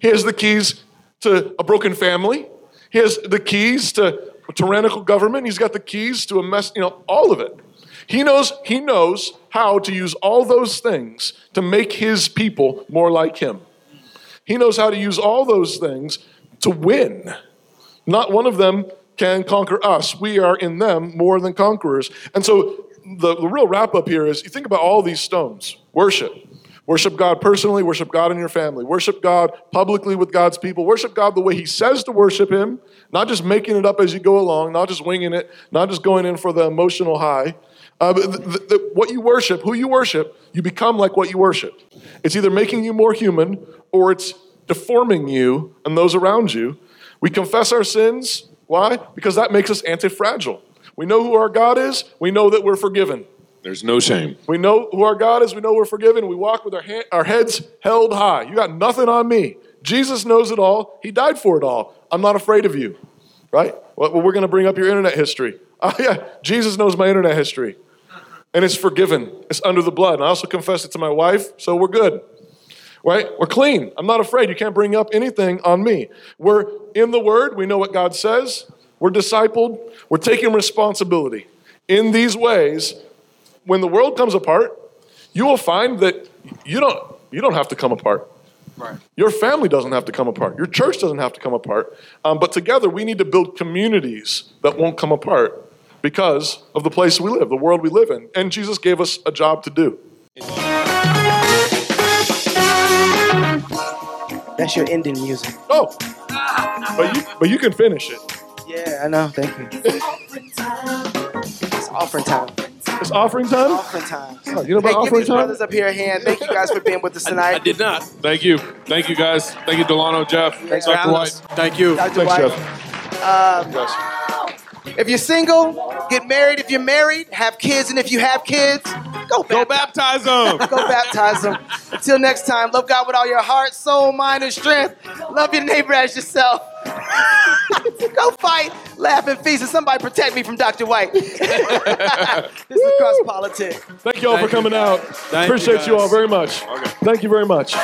He has the keys to a broken family. He has the keys to a tyrannical government. He's got the keys to a mess, you know, all of it. He knows, he knows how to use all those things to make his people more like him. He knows how to use all those things to win. Not one of them can conquer us. We are in them more than conquerors. And so the, the real wrap up here is you think about all these stones worship. Worship God personally, worship God in your family, worship God publicly with God's people, worship God the way He says to worship Him, not just making it up as you go along, not just winging it, not just going in for the emotional high. Uh, the, the- what you worship, who you worship, you become like what you worship. It's either making you more human or it's deforming you and those around you. We confess our sins. Why? Because that makes us anti fragile. We know who our God is, we know that we're forgiven. There's no shame. We know who our God is. We know we're forgiven. We walk with our, ha- our heads held high. You got nothing on me. Jesus knows it all. He died for it all. I'm not afraid of you. Right? Well, we're going to bring up your internet history. Oh, yeah. Jesus knows my internet history. And it's forgiven. It's under the blood. And I also confessed it to my wife, so we're good. Right? We're clean. I'm not afraid. You can't bring up anything on me. We're in the Word. We know what God says. We're discipled, we're taking responsibility. In these ways, when the world comes apart, you will find that you don't, you don't have to come apart. Right. Your family doesn't have to come apart. Your church doesn't have to come apart. Um, but together, we need to build communities that won't come apart because of the place we live, the world we live in. And Jesus gave us a job to do. That's your ending music. Oh, but you, but you can finish it. Yeah, I know. Thank you. It's offering time. It's offering time? Offering time. Oh, you know about hey, give offering these time? brothers up here a hand. Thank you guys for being with us tonight. I did not. Thank you. Thank you, guys. Thank you, Delano, Jeff, Thanks for Dr. having White. us. Thank you. Dr. White. Um, if you're single, get married. If you're married, have kids. And if you have kids, go baptize, Go baptize them. go baptize them. Until next time, love God with all your heart, soul, mind, and strength. Love your neighbor as yourself. go fight, laugh, and feast. And somebody protect me from Dr. White. this is Cross Politics. Thank you all for coming out. Thank Appreciate you, all very much. Thank you very much.